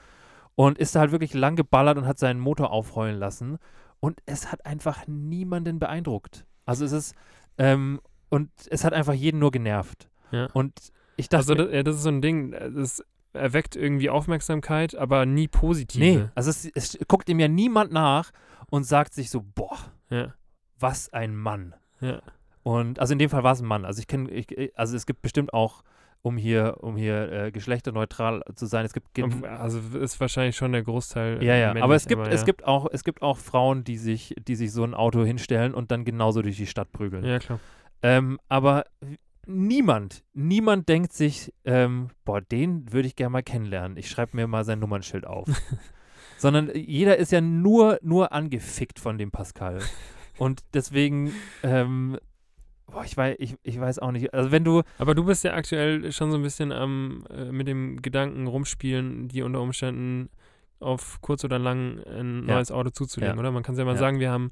Und ist da halt wirklich lang geballert und hat seinen Motor aufheulen lassen. Und es hat einfach niemanden beeindruckt. Also es ist, ähm, und es hat einfach jeden nur genervt. Ja. Und ich dachte, Also das, ja, das ist so ein Ding, das erweckt irgendwie Aufmerksamkeit, aber nie nee, positive. also es, es guckt ihm ja niemand nach und sagt sich so, boah, Ja. Was ein Mann. Ja. Und also in dem Fall war es ein Mann. Also ich kenne, also es gibt bestimmt auch, um hier, um hier äh, geschlechterneutral zu sein, es gibt Also ist wahrscheinlich schon der Großteil. äh, ja, ja, aber es gibt, es ja. gibt auch, es gibt auch Frauen, die sich, die sich so ein Auto hinstellen und dann genauso durch die Stadt prügeln. Ja, klar. Ähm, aber niemand, niemand denkt sich, ähm, boah, den würde ich gerne mal kennenlernen. Ich schreibe mir mal sein Nummernschild auf. Sondern jeder ist ja nur, nur angefickt von dem Pascal. Und deswegen, ähm, boah, ich weiß, ich, ich weiß auch nicht. Also wenn du, Aber du bist ja aktuell schon so ein bisschen am äh, mit dem Gedanken rumspielen, die unter Umständen auf kurz oder lang ein Ja. neues Auto zuzulegen, Ja. oder? Man kann es ja mal Ja. sagen, wir haben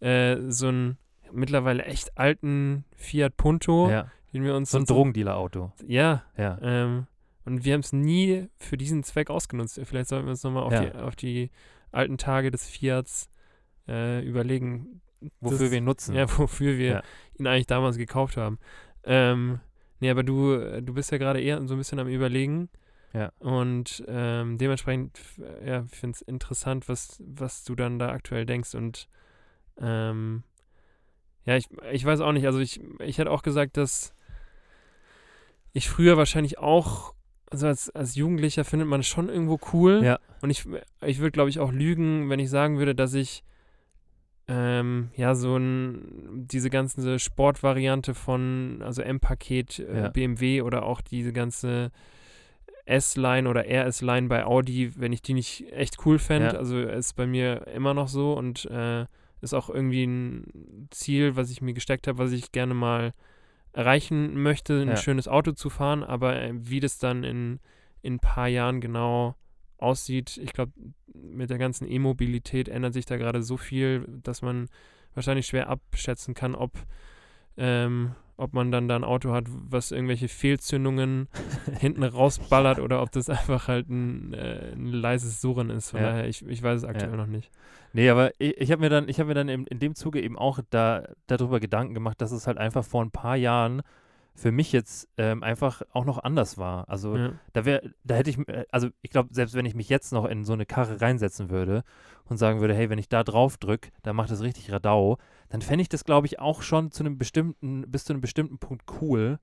äh, so einen mittlerweile echt alten Fiat Punto, ja, den wir uns so ein Drogendealer-Auto. Ja, Ja. ähm, und wir haben es nie für diesen Zweck ausgenutzt. Vielleicht sollten wir uns nochmal auf, Ja. die, auf die alten Tage des Fiats äh, überlegen, Wofür das- wir ihn nutzen. ja, wofür wir Ja. ihn eigentlich damals gekauft haben. Ähm, nee, aber du, du bist ja gerade eher so ein bisschen am Überlegen. Ja. Und ähm, dementsprechend, ja, ich finde es interessant, was, was du dann da aktuell denkst. Und ähm, ja, ich, ich weiß auch nicht. Also ich, ich hätte auch gesagt, dass ich früher wahrscheinlich auch, also als, als Jugendlicher findet man es schon irgendwo cool. Ja. Und ich, ich würde, glaube ich, auch lügen, wenn ich sagen würde, dass ich ähm, ja, so ein, diese ganze Sportvariante von, also M-Paket, äh, Ja. BMW oder auch diese ganze S-Line oder RS-Line bei Audi, wenn ich die nicht echt cool fände. Ja. Also ist bei mir immer noch so und äh, ist auch irgendwie ein Ziel, was ich mir gesteckt habe, was ich gerne mal erreichen möchte, ein Ja. schönes Auto zu fahren, aber äh, wie das dann in, in ein paar Jahren genau aussieht, ich glaube, mit der ganzen E-Mobilität ändert sich da gerade so viel, dass man wahrscheinlich schwer abschätzen kann, ob, ähm, ob man dann da ein Auto hat, was irgendwelche Fehlzündungen hinten rausballert oder ob das einfach halt ein, äh, ein leises Surren ist. Von Ja. daher, ich, ich weiß es aktuell Ja. noch nicht. Nee, aber ich, ich habe mir dann, ich habe mir dann in, in dem Zuge eben auch da, darüber Gedanken gemacht, dass es halt einfach vor ein paar Jahren für mich jetzt ähm, einfach auch noch anders war. Also Ja. da wäre, da hätte ich, äh, also ich glaube, selbst wenn ich mich jetzt noch in so eine Karre reinsetzen würde und sagen würde, hey, wenn ich da drauf drücke, dann macht das richtig Radau, dann fände ich das, glaube ich, auch schon zu einem bestimmten, bis zu einem bestimmten Punkt cool.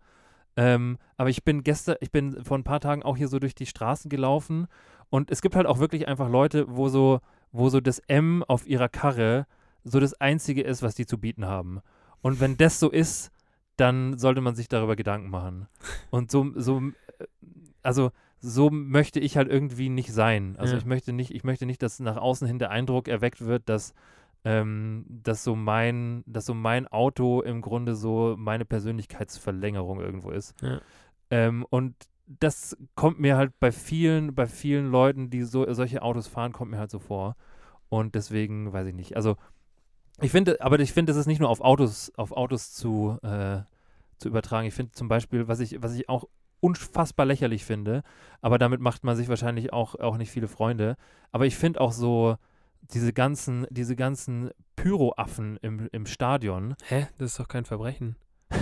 Ähm, aber ich bin gestern, ich bin vor ein paar Tagen auch hier so durch die Straßen gelaufen und es gibt halt auch wirklich einfach Leute, wo so, wo so das M auf ihrer Karre so das Einzige ist, was die zu bieten haben. Und wenn das so ist, dann sollte man sich darüber Gedanken machen. Und so, so, äh, also so möchte ich halt irgendwie nicht sein. Also Ja. ich möchte nicht, ich möchte nicht, dass nach außen hin der Eindruck erweckt wird, dass, ähm, dass so mein, dass so mein Auto im Grunde so meine Persönlichkeitsverlängerung irgendwo ist. Ja. Ähm, und das kommt mir halt bei vielen, bei vielen Leuten, die so solche Autos fahren, kommt mir halt so vor. Und deswegen weiß ich nicht. Also ich finde, aber ich finde, es ist nicht nur auf Autos, auf Autos zu, äh, zu übertragen. Ich finde zum Beispiel, was ich, was ich auch unfassbar lächerlich finde, aber damit macht man sich wahrscheinlich auch, auch nicht viele Freunde. Aber ich finde auch so diese ganzen, diese ganzen Pyroaffen im, im Stadion, Hä? Das ist doch kein Verbrechen.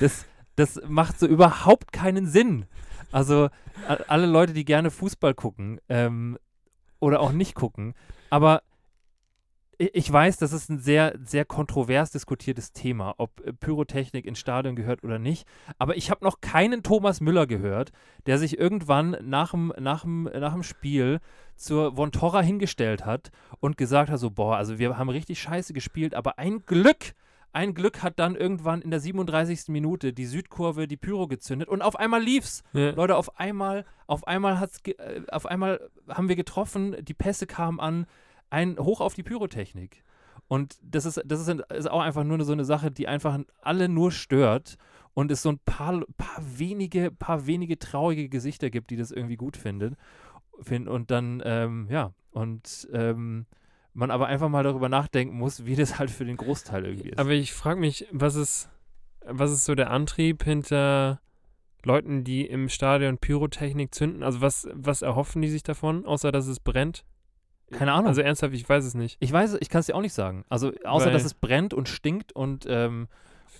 das, das macht so überhaupt keinen Sinn. Also alle Leute, die gerne Fußball gucken ähm, oder auch nicht gucken, aber ich weiß, das ist ein sehr, sehr kontrovers diskutiertes Thema, ob äh, Pyrotechnik ins Stadion gehört oder nicht. Aber ich habe noch keinen Thomas Müller gehört, der sich irgendwann nach dem, nach dem, nach dem Spiel zur Von Torra hingestellt hat und gesagt hat: so, boah, also wir haben richtig scheiße gespielt, aber ein Glück, ein Glück hat dann irgendwann in der 37. Minute die Südkurve die Pyro gezündet und auf einmal lief's. Ja. Leute, auf einmal, auf einmal hat's, äh, auf einmal haben wir getroffen, die Pässe kamen an, ein hoch auf die Pyrotechnik. Und das ist, das ist, ist auch einfach nur so eine Sache, die einfach alle nur stört und es so ein paar, paar wenige, paar wenige traurige Gesichter gibt, die das irgendwie gut finden. finden und dann, ähm, ja, und ähm, man aber einfach mal darüber nachdenken muss, wie das halt für den Großteil irgendwie ist. Aber ich frage mich, was ist, was ist so der Antrieb hinter Leuten, die im Stadion Pyrotechnik zünden? Also was, was erhoffen die sich davon, außer dass es brennt? Keine Ahnung. Also ernsthaft, ich weiß es nicht. ich weiß, ich kann es dir auch nicht sagen. Also, außer Weil- dass es brennt und stinkt und ähm,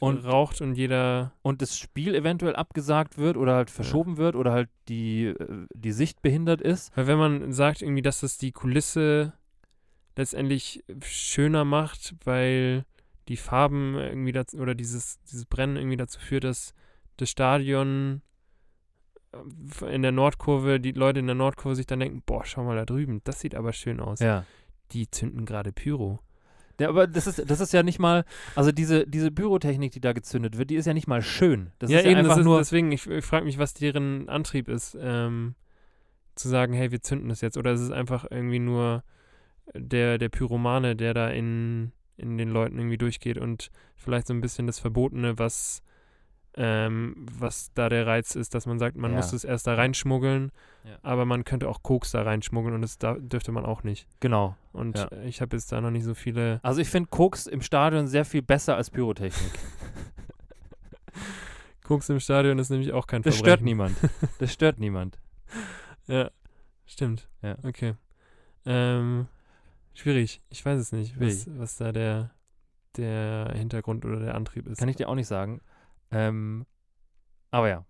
Und- raucht und jeder. und das Spiel eventuell abgesagt wird oder halt verschoben wird oder halt die, äh, die Sicht behindert ist. Weil wenn man sagt irgendwie, dass das die Kulisse letztendlich schöner macht, weil die Farben irgendwie dazu, oder dieses, dieses Brennen irgendwie dazu führt, dass das Stadion in der Nordkurve, die Leute in der Nordkurve sich dann denken, boah, schau mal da drüben, das sieht aber schön aus. Ja. Die zünden gerade Pyro. Ja, aber das ist, das ist ja nicht mal, also diese, diese Bürotechnik, die da gezündet wird, die ist ja nicht mal schön. Das ja, ist ja eben, einfach das ist, nur. deswegen, ich, ich frage mich, was deren Antrieb ist, ähm, zu sagen, hey, wir zünden das jetzt. Oder ist es einfach irgendwie nur der, der Pyromane, der da in, in den Leuten irgendwie durchgeht und vielleicht so ein bisschen das Verbotene, was, ähm, was da der Reiz ist, dass man sagt, man Ja. muss es erst da reinschmuggeln, Ja. aber man könnte auch Koks da reinschmuggeln und das da, dürfte man auch nicht. Genau. Und Ja. ich habe jetzt da noch nicht so viele. Also ich finde Koks im Stadion sehr viel besser als Pyrotechnik. Koks im Stadion ist nämlich auch kein Das Verbrechen. stört niemand. Das stört niemand. Ja, stimmt. Ja. Okay. Ähm, schwierig. Ich weiß es nicht, was, was da der, der Hintergrund oder der Antrieb ist. Kann ich dir auch nicht sagen. Ähm, aber ja,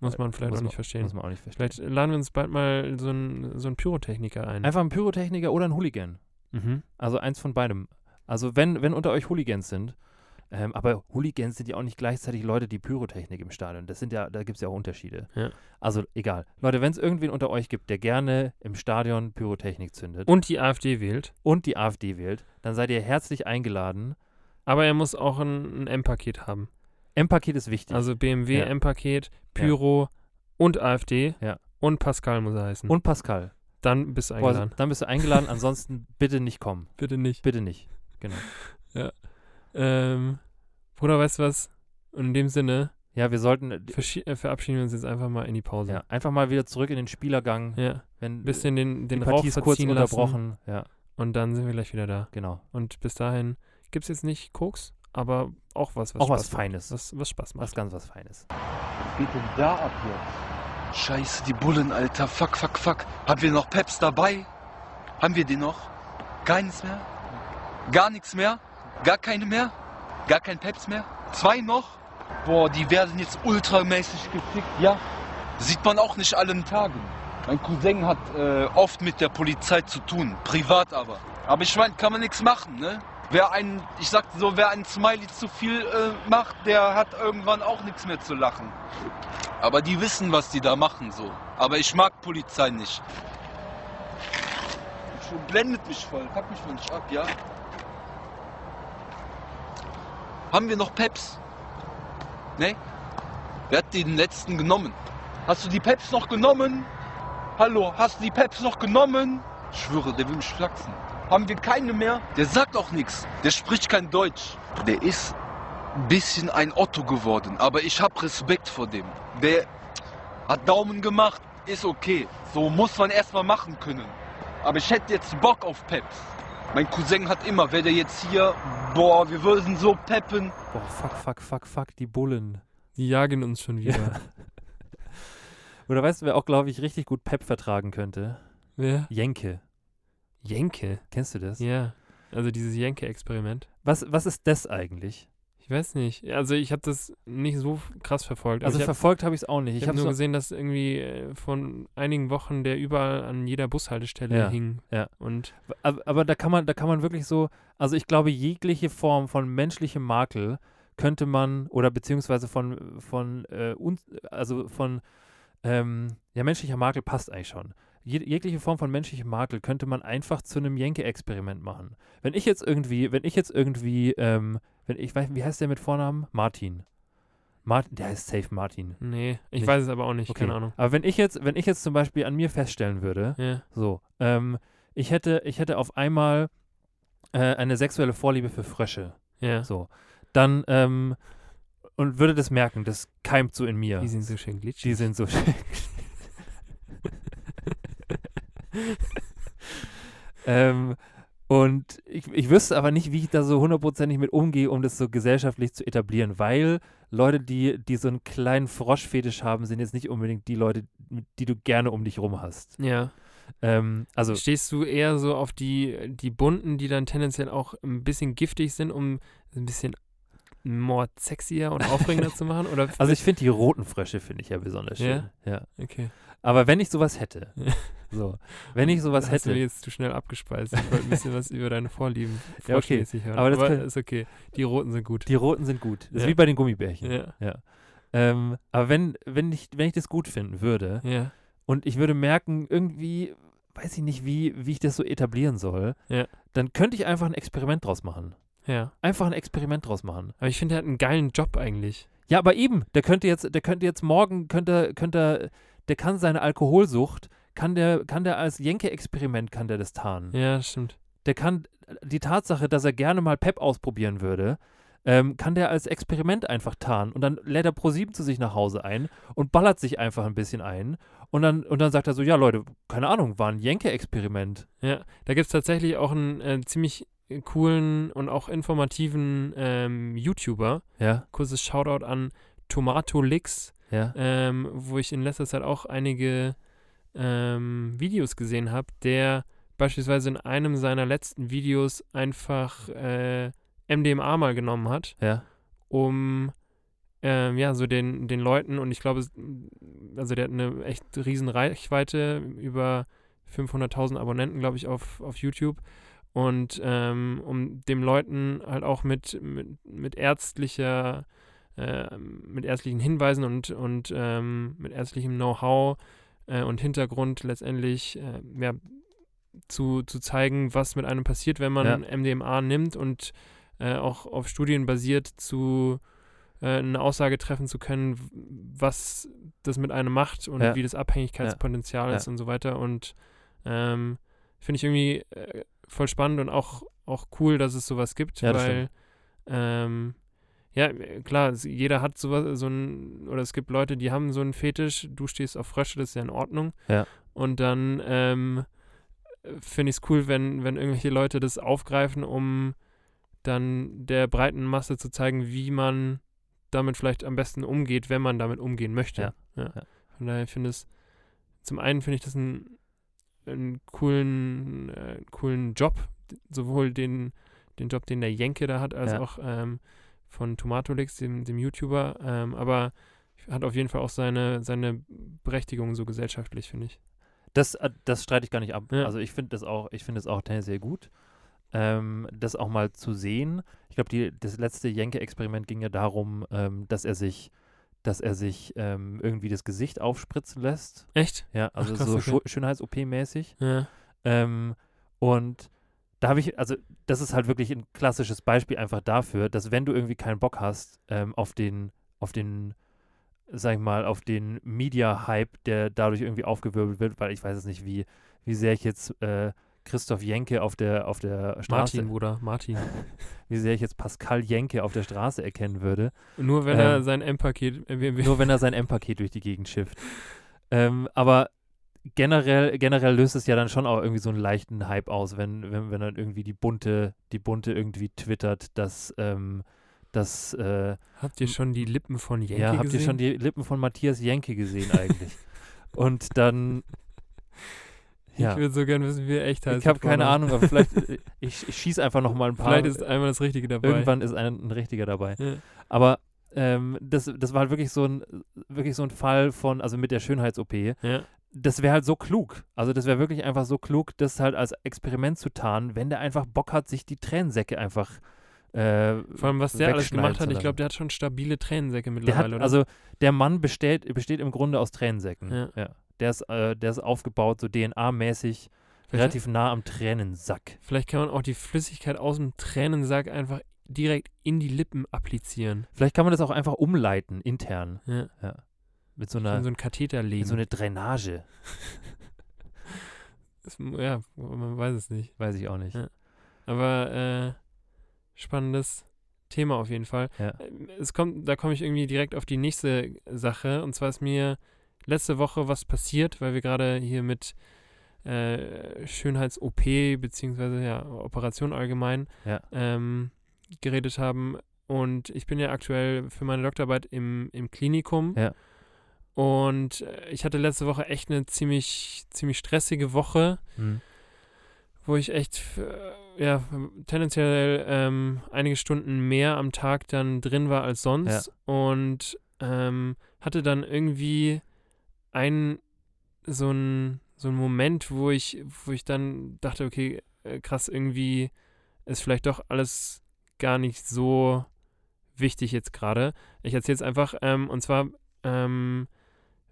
Muss man vielleicht muss auch man- nicht verstehen. muss man auch nicht verstehen. Vielleicht laden wir uns bald mal so einen so einen Pyrotechniker ein. Einfach ein Pyrotechniker oder ein Hooligan. Mhm. Also eins von beidem. Also wenn, wenn unter euch Hooligans sind, ähm, aber Hooligans sind ja auch nicht gleichzeitig Leute, die Pyrotechnik im Stadion. Das sind ja, da gibt es ja auch Unterschiede. Ja. Also egal. Leute, wenn es irgendwen unter euch gibt, der gerne im Stadion Pyrotechnik zündet Und die AfD wählt. und die AfD wählt, dann seid ihr herzlich eingeladen. Aber er muss auch ein, ein M-Paket haben. M-Paket ist wichtig. Also BMW, Ja. M-Paket, Pyro und AfD. Ja. Und Pascal muss er heißen. und Pascal. dann bist du Boah, eingeladen. dann bist du eingeladen, ansonsten bitte nicht kommen. Bitte nicht. Bitte nicht. Genau. Ähm, Bruder, weißt du was? Und in dem Sinne Ja, wir sollten äh, äh, verabschieden wir uns jetzt einfach mal in die Pause. ja, einfach mal wieder zurück in den Spielergang. Ja. Wenn Bisschen den, den die Rauch kurz lassen. unterbrochen. Ja, Und dann sind wir gleich wieder da. genau. Und bis dahin gibt es jetzt nicht Koks, aber auch was, was Auch was Spaß macht. Feines. Was, was Spaß macht. Was ganz was Feines. Was geht denn da ab jetzt? Scheiße, die Bullen, Alter. Fuck, fuck, fuck. Haben wir noch Peps dabei? Haben wir die noch? Keines mehr? Gar nichts mehr? Gar keine mehr? Gar kein Peps mehr? Zwei noch? Boah, die werden jetzt ultramäßig gefickt, ja? Sieht man auch nicht allen Tagen. Mein Cousin hat äh, oft mit der Polizei zu tun, privat aber. Aber ich meine, kann man nichts machen, ne? Wer einen, ich sag so, wer einen Smiley zu viel äh, macht, der hat irgendwann auch nichts mehr zu lachen. Aber die wissen, was die da machen, so. Aber ich mag Polizei nicht. Schon blendet mich voll, pack mich mal nicht ab, ja? Haben wir noch Peps? Ne? Wer hat den letzten genommen? Hast du die Peps noch genommen? Hallo, hast du die Peps noch genommen? Ich schwöre, der will mich flachsen. Haben wir keine mehr? Der sagt auch nichts. Der spricht kein Deutsch. Der ist ein bisschen ein Otto geworden, aber ich habe Respekt vor dem. Der hat Daumen gemacht, ist okay. So muss man erstmal machen können. Aber ich hätte jetzt Bock auf Peps. Mein Cousin hat immer, wäre der jetzt hier, boah, wir würden so peppen. Boah, fuck, fuck, fuck, fuck, die Bullen. Die jagen uns schon wieder. Oder weißt du, wer auch, glaube ich, richtig gut Pep vertragen könnte? Wer? Jenke. Jenke. Kennst du das? Ja. Also dieses Jenke-Experiment. Was, was ist das eigentlich? Ich weiß nicht. Also ich habe das nicht so krass verfolgt. Also ich habe verfolgt habe ich es auch nicht. ich Ich hab habe nur gesehen, dass irgendwie äh, von einigen Wochen der überall an jeder Bushaltestelle Ja, hing. ja. Und aber, aber da kann man, da kann man wirklich so, also ich glaube, jegliche Form von menschlichem Makel könnte man, oder beziehungsweise von, von, äh, uns, also von, ähm, ja, menschlicher Makel passt eigentlich schon. Je, jegliche Form von menschlichem Makel könnte man einfach zu einem Jenke-Experiment machen. Wenn ich jetzt irgendwie, wenn ich jetzt irgendwie, ähm, wenn ich weiß, wie heißt der mit Vornamen? Martin. Martin, der heißt safe Martin. nee, ich Nicht. weiß es aber auch nicht. Okay. Keine Ahnung. Aber wenn ich jetzt, wenn ich jetzt zum Beispiel an mir feststellen würde, Ja. so, ähm, ich hätte, ich hätte auf einmal äh, eine sexuelle Vorliebe für Frösche. Ja. So. Dann, ähm, und würde das merken, das keimt so in mir. Die sind so schön glitschig. Die sind so schön. ähm, und ich, ich wüsste aber nicht, wie ich da so hundertprozentig mit umgehe, um das so gesellschaftlich zu etablieren, weil Leute, die, die so einen kleinen Froschfetisch haben, sind jetzt nicht unbedingt die Leute, die du gerne um dich rum hast. ja. Ähm, also, Stehst du eher so auf die, die bunten, die dann tendenziell auch ein bisschen giftig sind, um ein bisschen more sexier und aufregender zu machen? Oder Also ich finde die roten Frösche finde ich ja besonders schön. Ja? Ja. okay. Aber wenn ich sowas hätte. so, wenn ich sowas Da hast du hätte, mir jetzt zu schnell abgespeist. Ich wollte ein bisschen was über deine Vorlieben Ja, okay. hören. Aber das Aber ist okay. Die roten sind gut. die roten sind gut. Das ist Ja. wie bei den Gummibärchen. Ja. Ähm, aber wenn, wenn, ich, wenn ich das gut finden würde Ja. und ich würde merken, irgendwie, weiß ich nicht, wie, wie ich das so etablieren soll, Ja. dann könnte ich einfach ein Experiment draus machen. Ja. Einfach ein Experiment draus machen. Aber ich finde, er hat einen geilen Job eigentlich. Ja, aber eben, der könnte jetzt, der könnte jetzt morgen, könnte, könnte, der kann seine Alkoholsucht, kann der, kann der als Jenke-Experiment, kann der das tarnen. Ja, stimmt. Der kann die Tatsache, dass er gerne mal Pep ausprobieren würde, ähm, kann der als Experiment einfach tarnen. Und dann lädt er Pro7 zu sich nach Hause ein und ballert sich einfach ein bisschen ein. Und dann, und dann sagt er so, ja Leute, keine Ahnung, war ein Jenke-Experiment. Ja, da gibt es tatsächlich auch einen äh, ziemlich coolen und auch informativen ähm, YouTuber. Ja, Kurzes Shoutout an Tomato Licks, ja, ähm, wo ich in letzter Zeit auch einige ähm, Videos gesehen habe, der beispielsweise in einem seiner letzten Videos einfach äh, MDMA mal genommen hat, ja, um ähm, ja, so den, den Leuten, und ich glaube, also der hat eine echt riesen Reichweite, über 500.000 Abonnenten, glaube ich, auf, auf YouTube. Und ähm, um dem Leuten halt auch mit, mit, mit ärztlicher, äh, mit ärztlichen Hinweisen und, und ähm, mit ärztlichem Know-how äh, und Hintergrund letztendlich äh, ja, zu, zu zeigen, was mit einem passiert, wenn man MDMA nimmt und äh, auch auf Studien basiert zu äh, eine Aussage treffen zu können, was das mit einem macht und Ja. wie das Abhängigkeitspotenzial Ja. ist und so weiter. Und ähm, finde ich irgendwie äh, voll spannend und auch, auch cool, dass es sowas gibt, Ja, weil ähm, ja, äh, klar, jeder hat sowas, so ein, oder es gibt Leute, die haben so einen Fetisch, du stehst auf Frösche, das ist ja in Ordnung. Ja. Und dann ähm, finde ich es cool, wenn, wenn irgendwelche Leute das aufgreifen, um dann der breiten Masse zu zeigen, wie man damit vielleicht am besten umgeht, wenn man damit umgehen möchte. Ja, ja. Von daher finde ich es, zum einen finde ich das einen, einen coolen, äh, coolen Job, sowohl den, den Job, den der Jenke da hat, als Ja. auch ähm, von Tomatolix, dem, dem YouTuber, ähm, aber hat auf jeden Fall auch seine, seine Berechtigung so gesellschaftlich, finde ich. Das, äh, das streite ich gar nicht ab. Ja. Also ich finde das auch, ich finde es auch tendenziell gut, ähm, das auch mal zu sehen. Ich glaube, das letzte Jenke-Experiment ging ja darum, ähm, dass er sich, dass er sich ähm, irgendwie das Gesicht aufspritzen lässt. Echt? Ja, also krass, so okay. Schönheits-OP-mäßig. Ja. Ähm, und da habe ich, also das ist halt wirklich ein klassisches Beispiel einfach dafür, dass wenn du irgendwie keinen Bock hast ähm, auf den, auf den, sag ich mal, auf den Media-Hype, der dadurch irgendwie aufgewirbelt wird, weil ich weiß es nicht, wie, wie sehr ich jetzt äh, Christoph Jenke auf der, auf der Straße, Martin, Bruder, Martin. wie sehr ich jetzt Pascal Jenke auf der Straße erkennen würde, Nur wenn er Ähm, sein M-Paket, äh, nur wenn er sein M-Paket durch die Gegend schifft. Ähm, aber generell, generell löst es ja dann schon auch irgendwie so einen leichten Hype aus, wenn, wenn, wenn dann irgendwie die Bunte, die Bunte irgendwie twittert, dass, ähm, dass äh, habt ihr schon die Lippen von Jenke ja, habt gesehen? ihr schon die Lippen von Matthias Jenke gesehen eigentlich? Und dann ja, Ich würde so gerne wissen, wie er echt heißt. ich habe keine. Ahnung, aber vielleicht ich, ich schieße einfach noch mal ein paar. Vielleicht ist einmal das Richtige dabei. irgendwann ist ein, ein richtiger dabei. Ja. Aber ähm, das, das war halt wirklich so ein wirklich so ein Fall von, also mit der Schönheits-OP, Ja. Das wäre halt so klug. Also das wäre wirklich einfach so klug, das halt als Experiment zu tarnen, wenn der einfach Bock hat, sich die Tränensäcke einfach äh, Vor allem, was der alles gemacht hat, ich glaube, der hat schon stabile Tränensäcke der mittlerweile, hat, oder? also der Mann besteht, besteht im Grunde aus Tränensäcken. Ja. Der ist, äh, der ist aufgebaut, so DNA-mäßig, relativ nah am Tränensack. vielleicht kann man auch die Flüssigkeit aus dem Tränensack einfach direkt in die Lippen applizieren. Vielleicht kann man das auch einfach umleiten, intern, Ja. Mit so In einer, so einen Katheter mit legen. so eine Drainage. das, ja, man weiß es nicht. Weiß ich auch nicht. Ja. Aber äh, spannendes Thema auf jeden Fall. Ja. Ähm, Es kommt, da komme ich irgendwie direkt auf die nächste Sache. Und zwar ist mir letzte Woche was passiert, weil wir gerade hier mit äh, Schönheits-OP beziehungsweise ja, Operation allgemein Ja. ähm, geredet haben. Und ich bin ja aktuell für meine Doktorarbeit im, im Klinikum. Ja. Und äh, ich hatte letzte Woche echt eine ziemlich, ziemlich stressige Woche Hm. wo ich echt f- ja, tendenziell ähm, einige Stunden mehr am Tag dann drin war als sonst und ähm, hatte dann irgendwie einen so einen so einen Moment, wo ich, wo ich dann dachte, okay, äh, krass, irgendwie ist vielleicht doch alles gar nicht so wichtig jetzt gerade. Ich erzähle es einfach, ähm, und zwar ähm,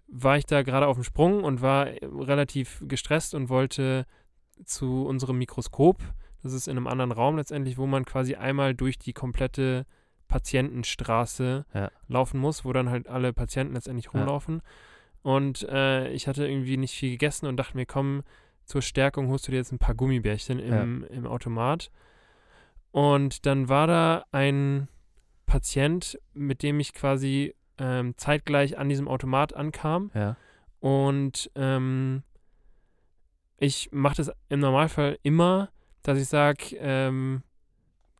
war ich da gerade auf dem Sprung und war äh, relativ gestresst und wollte zu unserem Mikroskop. Das ist in einem anderen Raum letztendlich, wo man quasi einmal durch die komplette Patientenstraße Ja. laufen muss, wo dann halt alle Patienten letztendlich Ja. rumlaufen. Und äh, ich hatte irgendwie nicht viel gegessen und dachte mir, komm, zur Stärkung holst du dir jetzt ein paar Gummibärchen im, im Automat. Und dann war da ein Patient, mit dem ich quasi ähm, zeitgleich an diesem Automat ankam. Ja. Und ähm, ich mache das im Normalfall immer, dass ich sage, ähm,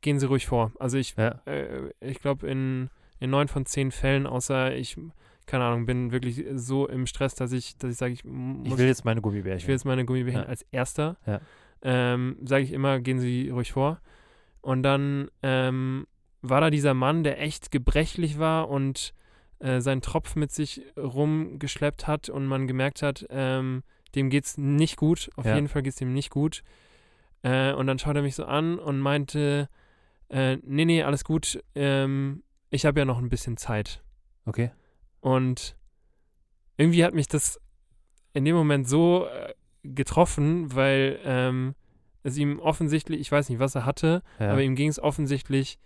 gehen Sie ruhig vor. Also ich, Ja. äh, ich glaube, in, in neun von zehn Fällen, außer ich, keine Ahnung, bin wirklich so im Stress, dass ich, dass ich sage, ich muss Ich will jetzt meine Gummibärchen. ich will jetzt meine Gummibärchen Ja. als erster. Ja. Ähm, Sage ich immer, gehen Sie ruhig vor. Und dann ähm, war da dieser Mann, der echt gebrechlich war und äh, seinen Tropf mit sich rumgeschleppt hat und man gemerkt hat, ähm, dem geht's nicht gut. Auf Ja. jeden Fall geht's dem nicht gut. Äh, und dann schaut er mich so an und meinte, äh, nee, nee, alles gut. Ähm, ich habe ja noch ein bisschen Zeit. okay. Und irgendwie hat mich das in dem Moment so äh, getroffen, weil ähm, es ihm offensichtlich, ich weiß nicht, was er hatte, Ja. aber ihm ging es offensichtlich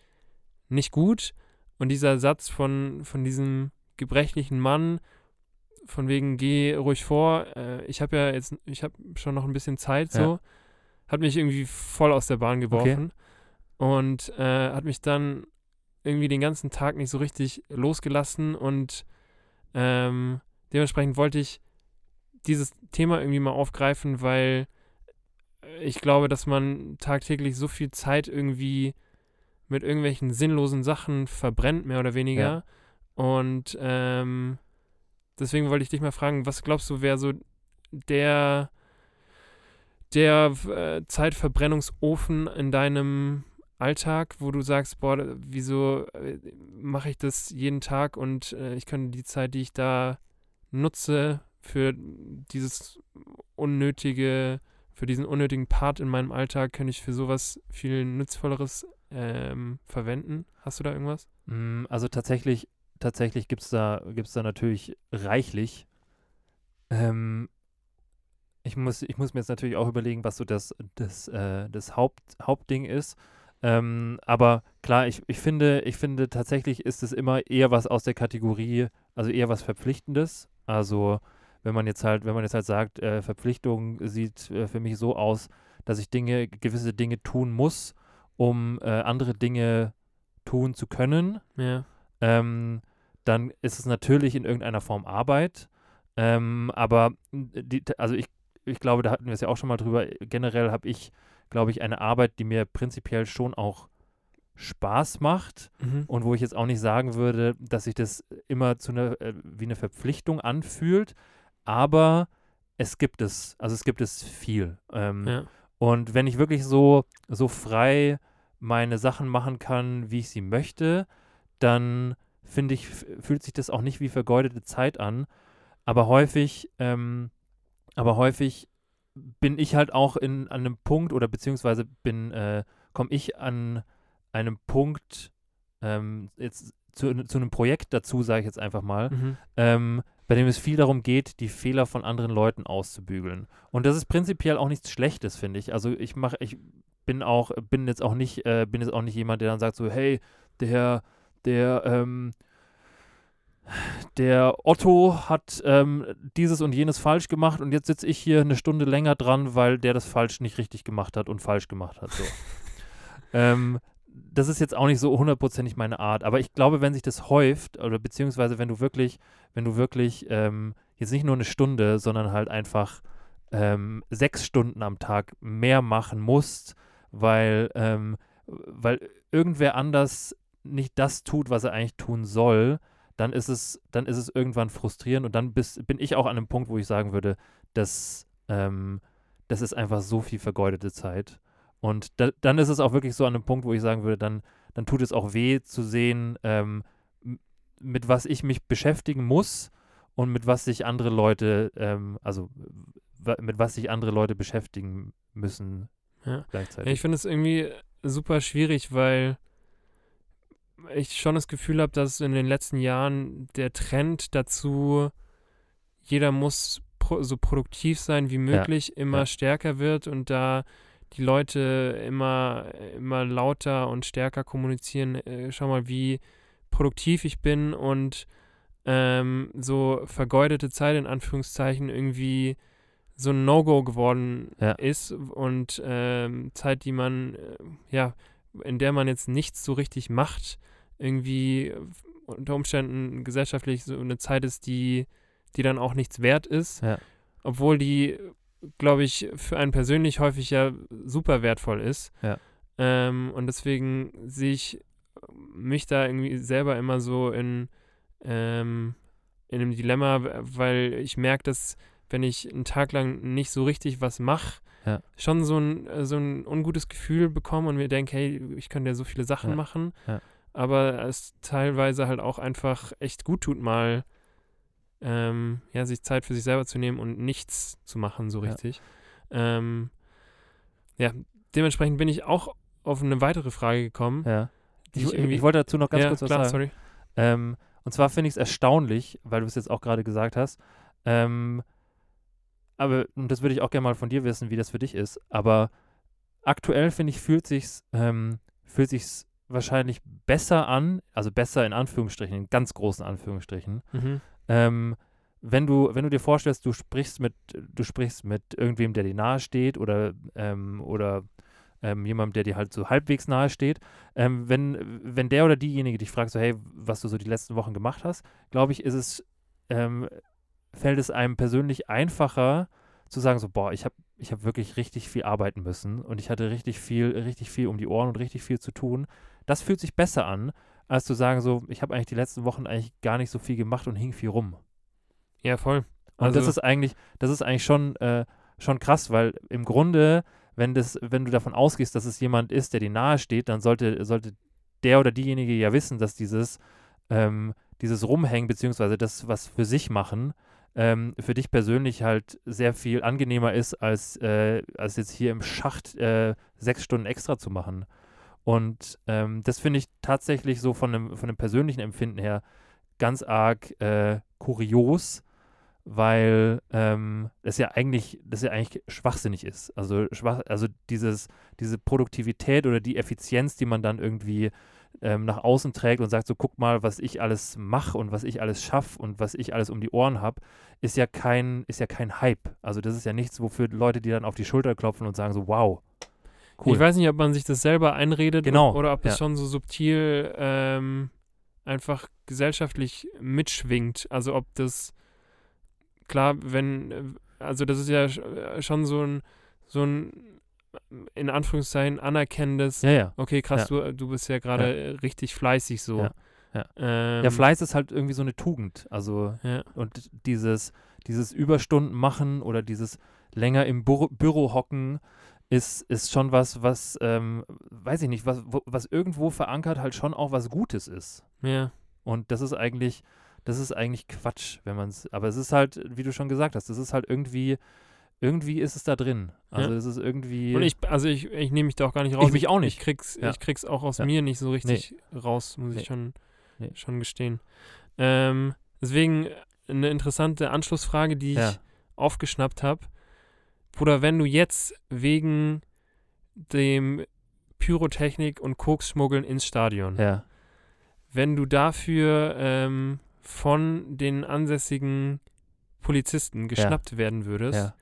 nicht gut. Und dieser Satz von, von diesem gebrechlichen Mann, von wegen, geh ruhig vor, äh, ich habe ja jetzt, ich habe schon noch ein bisschen Zeit, so, Ja. hat mich irgendwie voll aus der Bahn geworfen. Und äh, hat mich dann irgendwie den ganzen Tag nicht so richtig losgelassen und ähm, dementsprechend wollte ich dieses Thema irgendwie mal aufgreifen, weil ich glaube, dass man tagtäglich so viel Zeit irgendwie mit irgendwelchen sinnlosen Sachen verbrennt, mehr oder weniger. Und ähm, deswegen wollte ich dich mal fragen, was glaubst du, wäre so der, der äh, Zeitverbrennungsofen in deinem Alltag, wo du sagst, boah, wieso äh, mache ich das jeden Tag und äh, ich könnte die Zeit, die ich da nutze für dieses unnötige, für diesen unnötigen Part in meinem Alltag, könnte ich für sowas viel Nützvolleres ähm, verwenden. Hast du da irgendwas? Mm, Also tatsächlich, tatsächlich gibt es da, gibt's da natürlich reichlich. Ähm, ich, muss, ich muss mir jetzt natürlich auch überlegen, was so das, das, äh, das Haupt, Hauptding ist. Ähm, aber klar, ich, ich, finde, ich finde tatsächlich ist es immer eher was aus der Kategorie, also eher was Verpflichtendes. Also wenn man jetzt halt, wenn man jetzt halt sagt, äh, Verpflichtung sieht äh, für mich so aus, dass ich Dinge, gewisse Dinge tun muss, um äh, andere Dinge tun zu können, Ja. ähm, dann ist es natürlich in irgendeiner Form Arbeit. Ähm, aber die, also ich, ich glaube, da hatten wir es ja auch schon mal drüber. Generell habe ich, glaube ich, eine Arbeit, die mir prinzipiell schon auch Spaß macht Mhm. und wo ich jetzt auch nicht sagen würde, dass sich das immer zu einer, äh, wie eine Verpflichtung anfühlt, aber es gibt es, also es gibt es viel. Ähm, ja. Und wenn ich wirklich so, so frei meine Sachen machen kann, wie ich sie möchte, dann finde ich, fühlt sich das auch nicht wie vergeudete Zeit an. Aber häufig, ähm, aber häufig bin ich halt auch in an einem Punkt oder beziehungsweise bin, äh, komme ich an einem Punkt, ähm, jetzt zu, zu einem Projekt dazu, sage ich jetzt einfach mal, Mhm. ähm, bei dem es viel darum geht, die Fehler von anderen Leuten auszubügeln. Und das ist prinzipiell auch nichts Schlechtes, finde ich. Also ich mache, ich bin auch, bin jetzt auch nicht, äh, bin jetzt auch nicht jemand, der dann sagt so, hey, der, der, ähm, der Otto hat ähm, dieses und jenes falsch gemacht und jetzt sitze ich hier eine Stunde länger dran, weil der das falsch nicht richtig gemacht hat und falsch gemacht hat. So. ähm, das ist jetzt auch nicht so hundertprozentig meine Art, aber ich glaube, wenn sich das häuft, oder beziehungsweise wenn du wirklich, wenn du wirklich ähm, jetzt nicht nur eine Stunde, sondern halt einfach ähm, sechs Stunden am Tag mehr machen musst, weil, ähm, weil irgendwer anders nicht das tut, was er eigentlich tun soll, dann ist es, dann ist es irgendwann frustrierend und dann bis, bin ich auch an einem Punkt, wo ich sagen würde, dass, ähm, das ist einfach so viel vergeudete Zeit. Und da, dann ist es auch wirklich so an einem Punkt, wo ich sagen würde, dann, dann tut es auch weh zu sehen, ähm, mit was ich mich beschäftigen muss und mit was sich andere Leute, ähm, also mit was sich andere Leute beschäftigen müssen Ja. gleichzeitig. Ja, ich finde es irgendwie super schwierig, weil ich schon das Gefühl habe, dass in den letzten Jahren der Trend dazu, jeder muss pro so produktiv sein wie möglich, immer ja. stärker wird und da die Leute immer, immer lauter und stärker kommunizieren, äh, schau mal, wie produktiv ich bin und ähm, so vergeudete Zeit in Anführungszeichen irgendwie so ein No-Go geworden Ja. ist und ähm, Zeit, die man, äh, ja, in der man jetzt nichts so richtig macht, irgendwie unter Umständen gesellschaftlich so eine Zeit ist, die, die dann auch nichts wert ist, Ja. obwohl die, glaube ich, für einen persönlich häufig ja super wertvoll ist. Ja. Ähm, und deswegen sehe ich mich da irgendwie selber immer so in, ähm, in einem Dilemma, weil ich merke, dass wenn ich einen Tag lang nicht so richtig was mache, Ja. schon so ein, äh, so ein ungutes Gefühl bekomme und mir denke, hey, ich könnte ja so viele Sachen Ja. machen. Ja. Aber es teilweise halt auch einfach echt gut tut, mal ähm, ja, sich Zeit für sich selber zu nehmen und nichts zu machen, so Ja. richtig. Ähm, ja, dementsprechend bin ich auch auf eine weitere Frage gekommen. ja. Ich, ich wollte dazu noch ganz ja, kurz was klar, sagen. sorry. Ähm, und zwar finde ich es erstaunlich, weil du es jetzt auch gerade gesagt hast. Ähm, aber, und das würde ich auch gerne mal von dir wissen, wie das für dich ist. Aber aktuell, finde ich, fühlt sich's, ähm, fühlt sich's wahrscheinlich besser an, also besser in Anführungsstrichen, in ganz großen Anführungsstrichen, Mhm. Ähm, wenn du, wenn du dir vorstellst, du sprichst mit, du sprichst mit irgendwem, der dir nahe steht oder, ähm, oder ähm, jemandem, der dir halt so halbwegs nahe steht, ähm, wenn, wenn der oder diejenige dich fragt, so, hey, was du so die letzten Wochen gemacht hast, glaube ich, ist es, ähm, fällt es einem persönlich einfacher zu sagen, so, boah, ich habe ich hab wirklich richtig viel arbeiten müssen und ich hatte richtig viel, richtig viel um die Ohren und richtig viel zu tun. Das fühlt sich besser an, als zu sagen, so, ich habe eigentlich die letzten Wochen eigentlich gar nicht so viel gemacht und hing viel rum. Ja, voll. Und das Also- ist eigentlich, das ist eigentlich schon, äh, schon krass, weil im Grunde, wenn das, wenn du davon ausgehst, dass es jemand ist, der dir nahe steht, dann sollte, sollte der oder diejenige ja wissen, dass dieses, ähm, dieses Rumhängen, beziehungsweise das, was für sich machen, ähm, für dich persönlich halt sehr viel angenehmer ist, als, äh, als jetzt hier im Schacht äh, sechs Stunden extra zu machen. Und ähm, das finde ich tatsächlich so von einem, von einem persönlichen Empfinden her ganz arg äh, kurios, weil ähm, das ja eigentlich, das ja eigentlich schwachsinnig ist. Also schwach, also dieses, diese Produktivität oder die Effizienz, die man dann irgendwie ähm, nach außen trägt und sagt, so guck mal, was ich alles mache und was ich alles schaffe und was ich alles um die Ohren habe, ist ja kein, ist ja kein Hype. Also das ist ja nichts, wofür Leute, die dann auf die Schulter klopfen und sagen so, wow. Cool. Ich weiß nicht, ob man sich das selber einredet Genau, oder ob es ja. schon so subtil ähm, einfach gesellschaftlich mitschwingt. Also ob das, klar, wenn, also das ist ja äh, schon so ein, so ein, in Anführungszeichen, anerkennendes, ja, ja. okay, krass, du, du bist ja gerade richtig fleißig so. Ja, ja. Ähm, ja, Fleiß ist halt irgendwie so eine Tugend. Also Ja, Und dieses, dieses Überstunden machen oder dieses länger im Büro, Büro hocken ist, ist schon was, was, ähm, weiß ich nicht, was, was irgendwo verankert halt schon auch was Gutes ist. ja, Und das ist eigentlich, das ist eigentlich Quatsch, wenn man es, aber es ist halt, wie du schon gesagt hast, das ist halt irgendwie, irgendwie ist es da drin. Also Ja. es ist irgendwie. Und ich, also ich, ich nehme mich da auch gar nicht raus. Ich mich auch nicht. Ich krieg's, Ja. ich krieg's auch aus Ja. mir nicht so richtig raus, muss Nee. ich schon, Nee. schon gestehen. Ähm, deswegen eine interessante Anschlussfrage, die ich aufgeschnappt habe. Bruder, wenn du jetzt wegen dem Pyrotechnik und Koksschmuggeln ins Stadion, ja, wenn du dafür ähm, von den ansässigen Polizisten geschnappt werden würdest ja.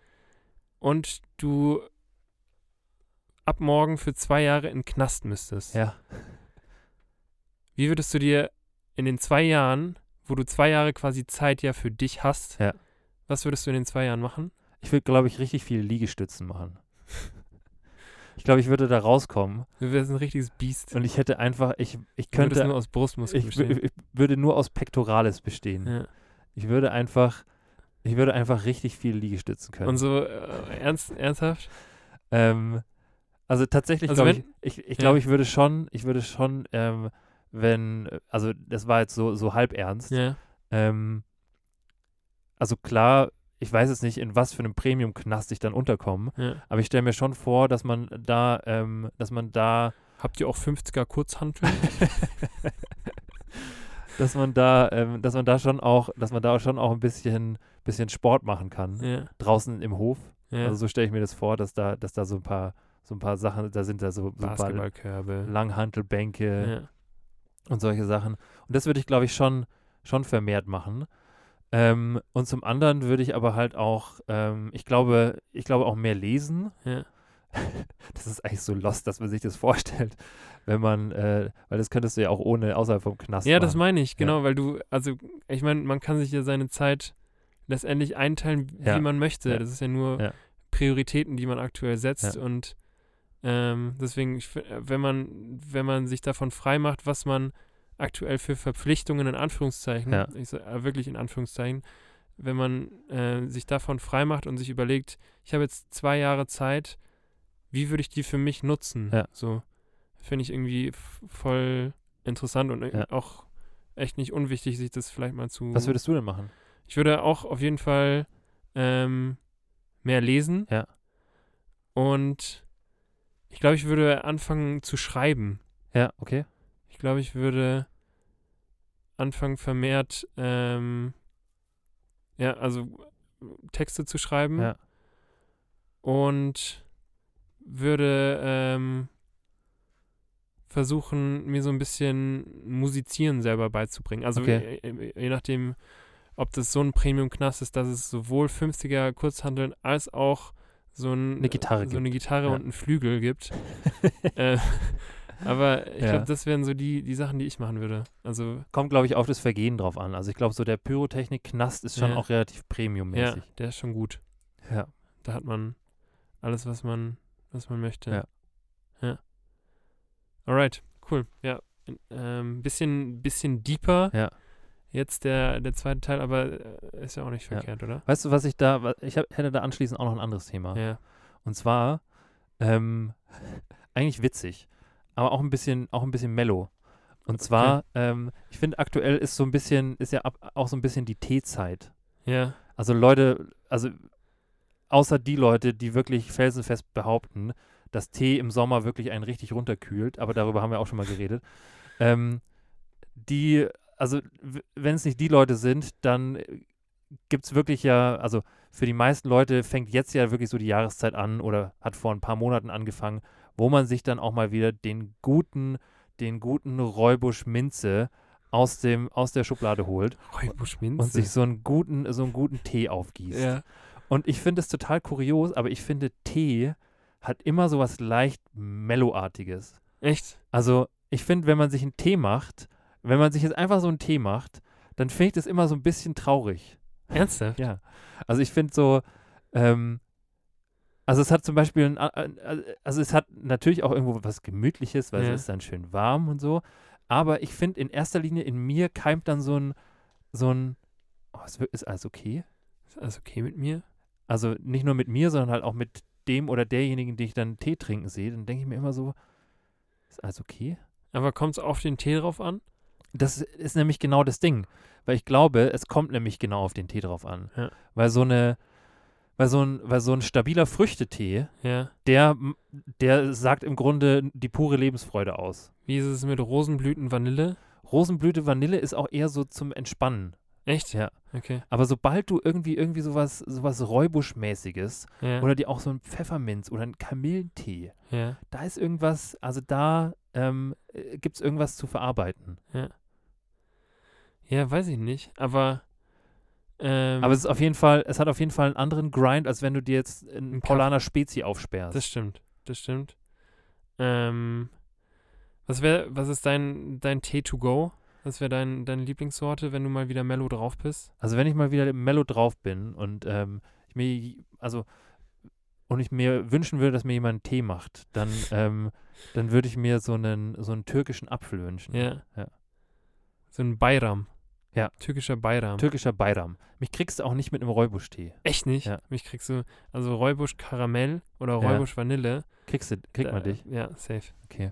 und du ab morgen für zwei Jahre in Knast müsstest, ja. wie würdest du dir in den zwei Jahren, wo du zwei Jahre quasi Zeit ja für dich hast, Ja. was würdest du in den zwei Jahren machen? Ich würde, glaube ich, richtig viele Liegestützen machen. Ich glaube, ich würde da rauskommen Du wärst ein richtiges Biest. und ich hätte einfach, ich, ich Du würdest könnte, nur aus Brustmuskeln ich, bestehen. ich würde nur aus Pectorales bestehen. Ja. Ich würde einfach, ich würde einfach richtig viel Liegestützen können. Und so äh, ernst, ernsthaft? ähm, Also tatsächlich Also glaube ich, ich, ich Ja. glaube, ich würde schon, ich würde schon, ähm, wenn, also das war jetzt so, so halb ernst. Ja. Ähm, also klar, ich weiß jetzt nicht, in was für einem Premium-Knast ich dann unterkomme, ja. aber ich stelle mir schon vor, dass man da, ähm, dass man da, Habt ihr auch 50er Kurzhanteln? dass man da, ähm, dass man da schon auch, dass man da schon auch ein bisschen, bisschen Sport machen kann. ja. Draußen im Hof. ja. Also so stelle ich mir das vor, dass da, dass da so ein paar, so ein paar Sachen, da sind da so, so Basketballkörbe. Langhantelbänke. Und solche Sachen. Und das würde ich, glaube ich, schon, schon vermehrt machen. Ähm, und zum anderen würde ich aber halt auch, ähm, ich glaube, ich glaube auch mehr lesen. Ja. Das ist eigentlich so lost, dass man sich das vorstellt, wenn man, äh, weil das könntest du ja auch ohne, außerhalb vom Knast Ja, das machen. meine ich, Ja. genau, weil du, also ich meine, man kann sich ja seine Zeit letztendlich einteilen, wie Ja. man möchte. Ja. Das ist ja nur Ja. Prioritäten, die man aktuell setzt Ja. und ähm, deswegen, wenn man, wenn man sich davon frei macht, was man aktuell für Verpflichtungen in Anführungszeichen, Ja. ich sag, äh, wirklich in Anführungszeichen, wenn man äh, sich davon frei macht und sich überlegt, ich habe jetzt zwei Jahre Zeit, wie würde ich die für mich nutzen? Ja. So finde ich irgendwie voll interessant und äh, Ja. auch echt nicht unwichtig, sich das vielleicht mal zu. Was würdest du denn machen? Ich würde auch auf jeden Fall ähm, mehr lesen. Ja. Und ich glaube, ich würde anfangen zu schreiben. Ja, okay. Ich glaube, ich würde anfangen vermehrt, ähm, ja, also Texte zu schreiben. Ja. Und würde ähm, versuchen, mir so ein bisschen Musizieren selber beizubringen. Also Okay. je, je- je nachdem, ob das so ein Premium-Knast ist, dass es sowohl 50er Kurzhandeln als auch so ein, Eine Gitarre so eine Gitarre Ja. und einen Flügel gibt. äh, aber ich Ja. glaube, das wären so die, die Sachen, die ich machen würde. Also, Kommt, glaube ich, auf das Vergehen drauf an. Also ich glaube, so der Pyrotechnik-Knast ist schon Ja. auch relativ ja, premium-mäßig. der ist schon gut. Ja. Da hat man alles, was man, was man möchte. Ja. Ja. Alright, cool. Ja. Ähm, bisschen, bisschen deeper. Ja. Jetzt der, der zweite Teil, aber äh, ist ja auch nicht Ja. verkehrt, oder? Weißt du, was ich da, ich hab, hätte da anschließend auch noch ein anderes Thema. Ja. Und zwar, ähm, eigentlich witzig, aber auch ein bisschen, auch ein bisschen mellow. Und zwar, ähm, ich finde aktuell ist so ein bisschen, ist ja ab, auch so ein bisschen die Teezeit. Ja. Also Leute, also außer die Leute, die wirklich felsenfest behaupten, dass Tee im Sommer wirklich einen richtig runterkühlt, aber darüber haben wir auch schon mal geredet, ähm, die, also wenn es nicht die Leute sind, dann gibt es wirklich ja, also für die meisten Leute fängt jetzt ja wirklich so die Jahreszeit an oder hat vor ein paar Monaten angefangen, wo man sich dann auch mal wieder den guten, den guten Räubusch Minze aus dem, aus der Schublade holt Räubusch und sich so einen guten, so einen guten Tee aufgießt. Ja. Und ich finde es total kurios, aber ich finde, Tee hat immer so was leicht Mellowartiges. Echt? Also, ich finde, wenn man sich einen Tee macht, wenn man sich jetzt einfach so einen Tee macht, dann finde ich das immer so ein bisschen traurig. Ernsthaft? Ja. Also, ich finde so, ähm, also es hat zum Beispiel, ein, also es hat natürlich auch irgendwo was Gemütliches, weil Ja. es ist dann schön warm und so. Aber ich finde, in erster Linie in mir keimt dann so ein, so ein, oh, ist alles okay? Ist alles okay mit mir? Also nicht nur mit mir, sondern halt auch mit dem oder derjenigen, die ich dann Tee trinken sehe, dann denke ich mir immer so, ist alles okay? Aber kommt es auf den Tee drauf an? Das ist nämlich genau das Ding. Weil ich glaube, es kommt nämlich genau auf den Tee drauf an. Ja. Weil so eine, weil so ein, weil so ein stabiler Früchtetee, Ja. der, der sagt im Grunde die pure Lebensfreude aus. Wie ist es mit Rosenblüten Vanille? Rosenblüte Vanille ist auch eher so zum Entspannen. Echt? Ja. Okay. Aber sobald du irgendwie irgendwie sowas, sowas Räubuschmäßiges Ja. oder dir auch so ein Pfefferminz oder ein Kamillentee, ja. da ist irgendwas, also da ähm, gibt es irgendwas zu verarbeiten. Ja, weiß ich nicht. Aber. Ähm, Aber es ist auf jeden Fall, es hat auf jeden Fall einen anderen Grind, als wenn du dir jetzt einen Ein Paulaner Spezi aufsperrst. Das stimmt, das stimmt. Ähm, was wäre, was ist dein, dein Tee to go? Was wäre dein, deine Lieblingssorte, wenn du mal wieder mellow drauf bist? also wenn ich mal wieder mellow drauf bin und ähm, ich mir, also und ich mir wünschen würde, dass mir jemand einen Tee macht, dann, ähm, dann würde ich mir so einen, so einen türkischen Apfel wünschen. Ja. Ja. So ein Bayram. Ja. Türkischer Bayram. Türkischer Bayram. Mich kriegst du auch nicht mit einem Räubusch-Tee. Echt nicht? Ja. Mich kriegst du, also Räubusch Karamell oder Ja. Räubusch Vanille. Kriegst du, kriegt man dich. Ja, safe. Okay.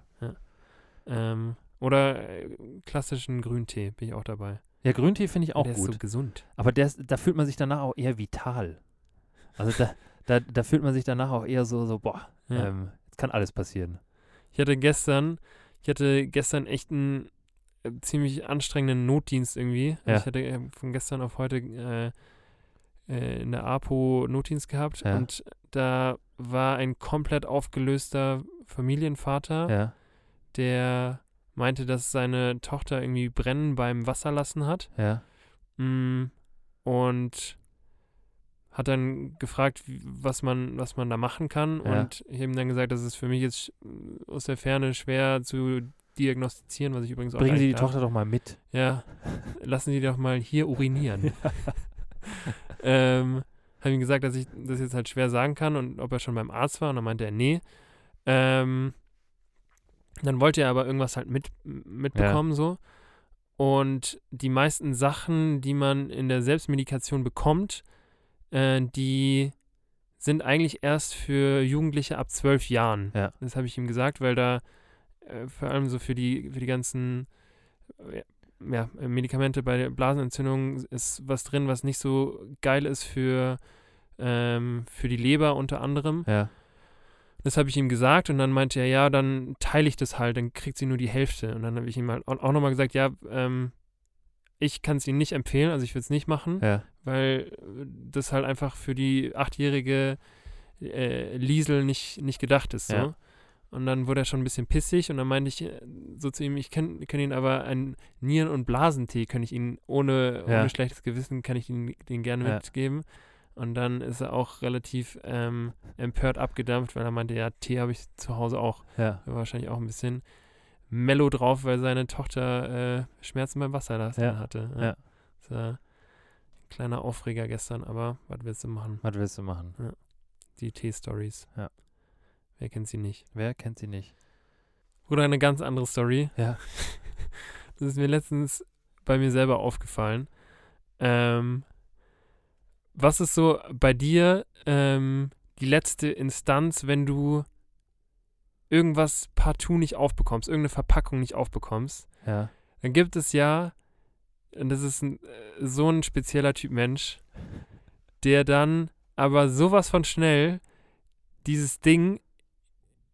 Ähm, oder äh, klassischen Grüntee bin ich auch dabei. Ja, Grüntee finde ich auch der ist gut. so gesund. Aber der ist, da fühlt man sich danach auch eher vital. Also da, da, da fühlt man sich danach auch eher so, so boah, Ja. ähm, jetzt kann alles passieren. Ich hatte gestern, ich hatte gestern echt einen ziemlich anstrengenden Notdienst irgendwie. Also Ja. Ich hatte äh, von gestern auf heute äh, äh, in der APO Notdienst gehabt Ja. und da war ein komplett aufgelöster Familienvater, Ja, der meinte, dass seine Tochter irgendwie Brennen beim Wasserlassen hat. ja, Mm, Und hat dann gefragt, was man, was man da machen kann. Ja. Und ich habe ihm dann gesagt, das ist für mich jetzt aus der Ferne schwer zu diagnostizieren, was ich übrigens auch Bringen Sie die darf. Tochter doch mal mit. Ja, lassen Sie doch mal hier urinieren. ähm, habe ihm gesagt, dass ich das jetzt halt schwer sagen kann und ob er schon beim Arzt war. Und dann meinte er, nee. Ähm, dann wollte er aber irgendwas halt mit, mitbekommen, so. Und die meisten Sachen, die man in der Selbstmedikation bekommt, äh, die sind eigentlich erst für Jugendliche ab zwölf Jahren. Ja. Das habe ich ihm gesagt, weil da äh, vor allem so für die, für die ganzen äh, ja, äh, Medikamente bei der Blasenentzündung ist was drin, was nicht so geil ist für, ähm, für die Leber unter anderem. Ja, Das habe ich ihm gesagt und dann meinte er, ja, dann teile ich das halt, dann kriegt sie nur die Hälfte. Und dann habe ich ihm halt auch, nochmal gesagt, ja, ähm, ich kann es Ihnen nicht empfehlen, also ich würde es nicht machen, ja, weil das halt einfach für die achtjährige äh, Liesel nicht, nicht gedacht ist. So. Ja. Und dann wurde er schon ein bisschen pissig und dann meinte ich äh, so zu ihm, ich kann, kann Ihnen aber einen Nieren- und Blasentee, kann ich Ihnen ohne, Ja. ohne schlechtes Gewissen, kann ich Ihnen den gerne Ja. mitgeben. Und dann ist er auch relativ ähm, empört abgedampft, weil er meinte, ja, Tee habe ich zu Hause auch. ja. Wahrscheinlich auch ein bisschen mellow drauf, weil seine Tochter äh, Schmerzen beim Wasserlassen Ja. hatte. Ja. Das war ein kleiner Aufreger gestern, aber was willst du machen? Was willst du machen? Die Tee-Stories. Ja. Wer kennt sie nicht? Wer kennt sie nicht? Oder eine ganz andere Story. Ja. Das ist mir letztens bei mir selber aufgefallen. Ähm, was ist so bei dir ähm, die letzte Instanz, wenn du irgendwas partout nicht aufbekommst, irgendeine Verpackung nicht aufbekommst? Ja, Dann gibt es ja, und das ist ein, äh, so ein spezieller Typ Mensch, der dann aber sowas von schnell dieses Ding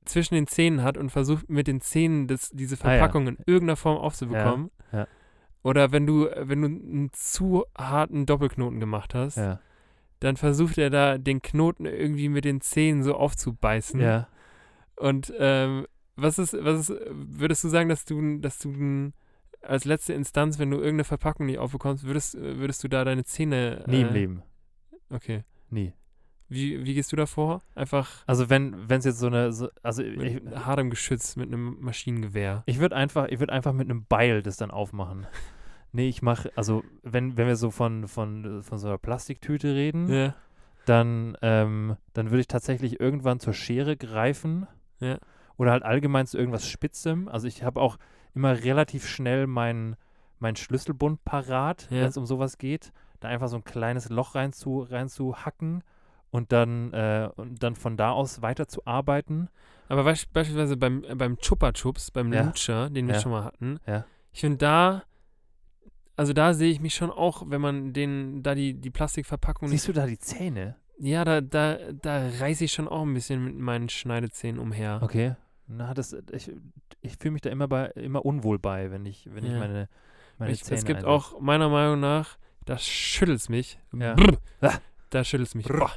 zwischen den Zähnen hat und versucht mit den Zähnen das, diese Ah, ja. Verpackung in irgendeiner Form aufzubekommen. ja. Oder wenn du, wenn du einen zu harten Doppelknoten gemacht hast, ja, dann versucht er da den Knoten irgendwie mit den Zähnen so aufzubeißen. ja. Und ähm, was ist, was ist, würdest du sagen, dass du, dass du als letzte Instanz, wenn du irgendeine Verpackung nicht aufbekommst, würdest, würdest du da deine Zähne. Nie äh, im Leben. Okay. Nie. Wie, wie gehst du da vor? Einfach Also wenn es jetzt so eine, so, also ich, mit hartem Geschütz, mit einem Maschinengewehr. ich würde einfach, ich würde einfach mit einem Beil das dann aufmachen. Nee, ich mache, also wenn, wenn wir so von, von, von so einer Plastiktüte reden, Ja. dann, ähm, dann würde ich tatsächlich irgendwann zur Schere greifen. Ja. Oder halt allgemein zu irgendwas Spitzem. Also ich habe auch immer relativ schnell meinen mein Schlüsselbund parat, Ja. wenn es um sowas geht. Da einfach so ein kleines Loch rein zu, rein zu hacken und dann, äh, und dann von da aus weiterzuarbeiten. Aber beisp beispielsweise beim, äh, beim Chupa Chups, beim Ja. Lutscher, den wir Ja. schon mal hatten, Ja. ich finde da, also da sehe ich mich schon auch, wenn man den, da die, die Plastikverpackung Siehst du da die Zähne? Ja, da, da, da reiße ich schon auch ein bisschen mit meinen Schneidezähnen umher. Okay. Na, das, ich ich fühle mich da immer bei immer unwohl bei, wenn ich, wenn ich meine, meine ich, Zähne es gibt einsetze. auch meiner Meinung nach, das schüttelt's mich. Ja. Brr, Ah. da schüttelt's mich. Brr. Boah.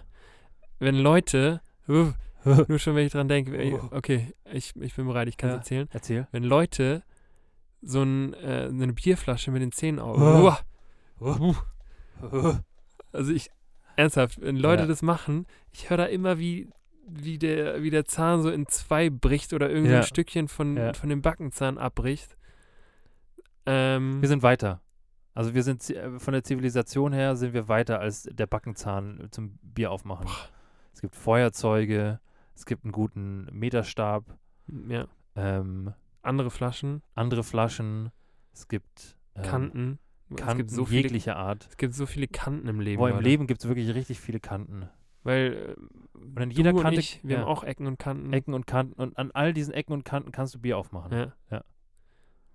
Wenn Leute, nur schon wenn ich dran denke, Oh. okay, ich, ich bin bereit, ich kann es Ja. erzählen. Erzähl. Wenn Leute so ein, äh, eine Bierflasche mit den Zähnen auf. Also ich, ernsthaft, wenn Leute Ja. das machen, ich höre da immer, wie, wie, der, wie der Zahn so in zwei bricht oder irgend so Ja. ein Stückchen von, Ja. von dem Backenzahn abbricht. Ähm, Wir sind weiter. Also wir sind äh, von der Zivilisation her sind wir weiter als der Backenzahn zum Bier aufmachen. Es gibt Feuerzeuge, es gibt einen guten Meterstab, ja, ähm, andere Flaschen, andere Flaschen, es gibt ähm, Kanten. es Kanten gibt so viele, jeglicher Art. es gibt so viele Kanten im Leben. Boah, im. Leben gibt es wirklich richtig viele Kanten. Weil Und an äh, jeder Kante ich, wir ja, haben auch Ecken und Kanten. Ecken und Kanten. Und an all diesen Ecken und Kanten kannst du Bier aufmachen. Ja. Ja.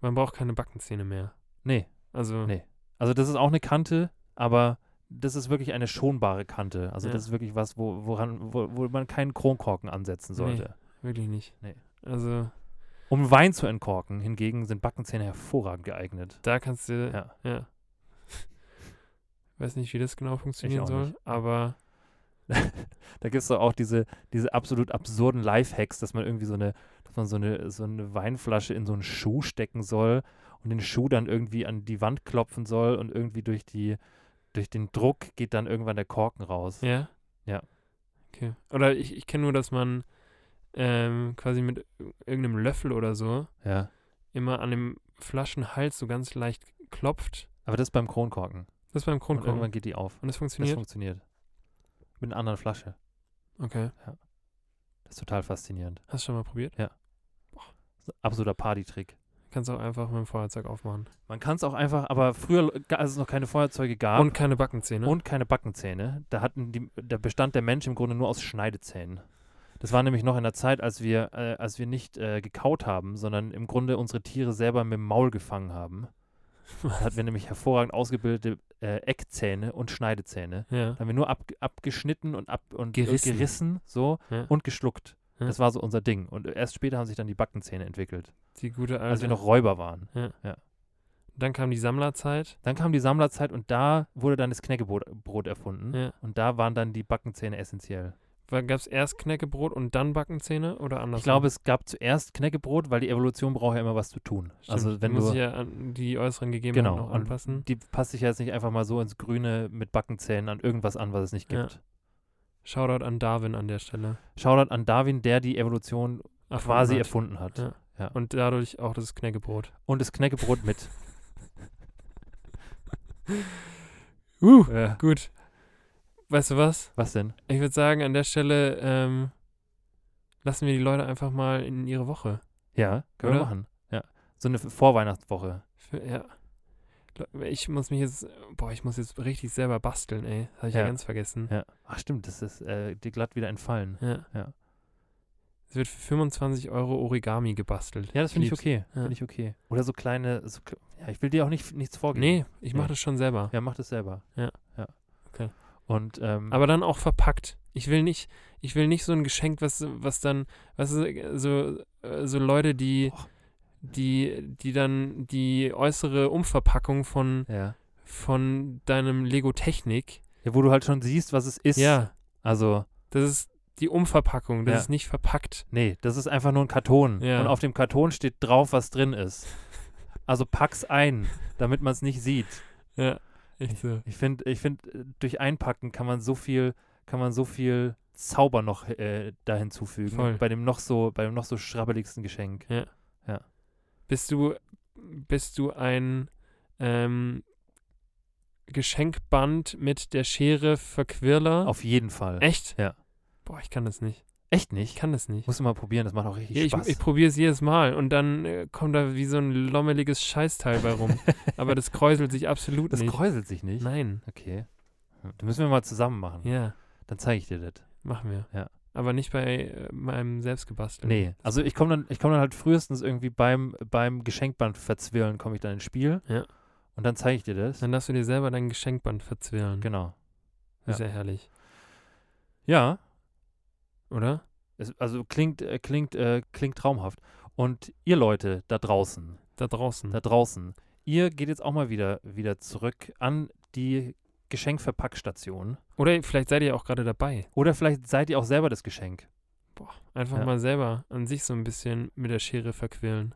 Man braucht keine Backenzähne mehr. Nee. Also, Nee. Also das ist auch eine Kante, aber das ist wirklich eine schonbare Kante. Also Ja. das ist wirklich was, wo, woran, wo, wo man keinen Kronkorken ansetzen sollte. wirklich nicht. Nee. Also, Um Wein zu entkorken, hingegen sind Backenzähne hervorragend geeignet. da kannst du, Ja. ja. Weiß nicht, wie das genau funktionieren soll, nicht. aber Da gibt es doch auch diese, diese absolut absurden Lifehacks, dass man irgendwie so eine, dass man so eine, so eine Weinflasche in so einen Schuh stecken soll und den Schuh dann irgendwie an die Wand klopfen soll und irgendwie durch die, durch den Druck geht dann irgendwann der Korken raus. ja. Ja. Okay. Oder ich, ich kenne nur, dass man ähm, quasi mit ir- irgendeinem Löffel oder so Ja. immer an dem Flaschenhals so ganz leicht klopft. Aber das ist beim Kronkorken. Das ist beim Und Kronkorken. irgendwann geht die auf. Und das Das funktioniert? funktioniert. Mit einer anderen Flasche. okay. Das ist total faszinierend. Hast du schon mal probiert? Ein absoluter Partytrick. Kannst auch einfach mit dem Feuerzeug aufmachen. Man kann es auch einfach, aber früher, als es noch keine Feuerzeuge gab Und keine Backenzähne. und keine Backenzähne, da hatten die, da bestand der Mensch im Grunde nur aus Schneidezähnen. Das war nämlich noch in der Zeit, als wir, äh, als wir nicht äh, gekaut haben, sondern im Grunde unsere Tiere selber mit dem Maul gefangen haben. Da hatten wir nämlich hervorragend ausgebildete äh, Eckzähne und Schneidezähne. ja. Da haben wir nur ab, abgeschnitten und, ab, und äh, Gerissen. gerissen so Ja. und geschluckt. Ja. Das war so unser Ding. Und erst später haben sich dann die Backenzähne entwickelt, Die gute alte. als wir noch Räuber waren. Dann kam die Sammlerzeit. Dann kam die Sammlerzeit und da wurde dann das Knäckebrot Brot erfunden. Ja. Und da waren dann die Backenzähne essentiell. Gab es erst Knäckebrot und dann Backenzähne oder anders? Ich glaube, es gab zuerst Knäckebrot, weil die Evolution braucht ja immer was zu tun. Also wenn muss du ich ja an die äußeren Gegebenheiten genau anpassen. die passt sich ja jetzt nicht einfach mal so ins Grüne mit Backenzähnen an irgendwas an, was es nicht Ja. gibt. Shoutout an Darwin an der Stelle. Shoutout an Darwin, der die Evolution Erfunden quasi hat. erfunden hat. Ja. Ja. Und dadurch auch das Knäckebrot. Und das Knäckebrot mit. Uh, Äh, gut. Weißt du was? was denn? Ich würde sagen, an der Stelle ähm, lassen wir die Leute einfach mal in ihre Woche. Ja, können wir Oder? machen. Ja. So eine Vorweihnachtswoche. Für, ja. Ich muss mich jetzt, boah, ich muss jetzt richtig selber basteln, ey. Habe ich ja. Ja. ganz vergessen. Ja. Ach stimmt, das ist äh, dir glatt wieder entfallen. Ja. Ja. Es wird für 25 Euro Origami gebastelt. Ja, das finde ich okay. Ja. Finde ich okay. Oder so kleine, so, ja, ich will dir auch nicht, nichts vorgeben. Nee, ich mache Nee. das schon selber. Ja, mach das selber. Ja. ja. Okay. Und, ähm, Aber dann auch verpackt. Ich will nicht, ich will nicht so ein Geschenk, was, was dann, was so, äh, so Leute, die, Boah. die, die dann die äußere Umverpackung von, ja. von deinem Lego Technik. ja, wo du halt schon siehst, was es ist. Ja, Also, das ist die Umverpackung, das Ja. ist nicht verpackt. nee, das ist einfach nur ein Karton. Ja. Und auf dem Karton steht drauf, was drin ist. Also pack's ein, damit man es nicht sieht. Ja, echt so. Ich finde, ich find, äh, durch Einpacken kann man so viel, kann man so viel Zauber noch äh, da hinzufügen. Voll. Bei dem noch so, bei dem noch so schrabbeligsten Geschenk. Bist du, bist du ein ähm, Geschenkband mit der Schere Verquirler? Auf jeden Fall. Echt? Ja. Boah, ich kann das nicht. Echt Ich nicht? kann das nicht. Musst du mal probieren, das macht auch richtig Ja, ich Spaß. ich probiere es jedes Mal und dann äh, kommt da wie so ein lommeliges Scheißteil bei rum. Aber das kräuselt sich absolut das nicht. kräuselt sich nicht. Nein. Okay. Das müssen wir mal zusammen machen. Ja, Dann zeige ich dir das. machen wir. Ja. Aber nicht bei äh, meinem selbstgebastelten. Nee, also ich komme dann, ich komme dann halt frühestens irgendwie beim, beim Geschenkband verzwirlen, komme ich dann ins Spiel. Ja. Und dann zeige ich dir das. Dann darfst du dir selber dein Geschenkband verzwirlen. Genau. Das ist ja herrlich. Ja, Oder? es, also klingt, äh, klingt, äh, klingt traumhaft. Und ihr Leute da draußen, Da draußen. da draußen, ihr geht jetzt auch mal wieder, wieder zurück an die Geschenkverpackstation. Oder vielleicht seid ihr auch gerade dabei. Oder vielleicht seid ihr auch selber das Geschenk. Boah, einfach Ja. mal selber an sich so ein bisschen mit der Schere verquirlen.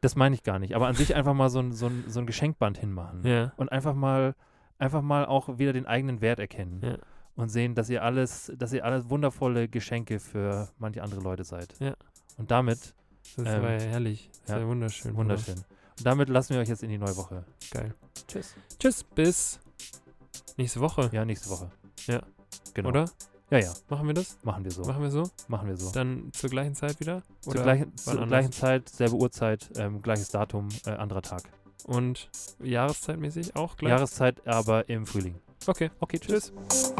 Das meine ich gar nicht. Aber an sich einfach mal so ein, so ein, so ein Geschenkband hinmachen. Ja. Und einfach mal, einfach mal auch wieder den eigenen Wert erkennen. Ja. Und sehen, dass ihr alles, dass ihr alles wundervolle Geschenke für manche andere Leute seid. Ja. Und damit, Das Ähm, war ja herrlich. Das ja, war wunderschön. Wunderschön. Und damit lassen wir euch jetzt in die neue Woche. Geil. Tschüss. Tschüss, bis nächste Woche. Ja, nächste Woche. Ja. Genau. Oder? Ja, ja. Machen wir das? Machen wir so. Machen wir so? Machen wir so. Dann zur gleichen Zeit wieder? Zur Oder gleichen, wann zur gleichen Zeit, selbe Uhrzeit, ähm, gleiches Datum, äh, anderer Tag. Und jahreszeitmäßig auch gleich? Jahreszeit aber im Frühling. Okay. Okay, tschüss. Tschüss.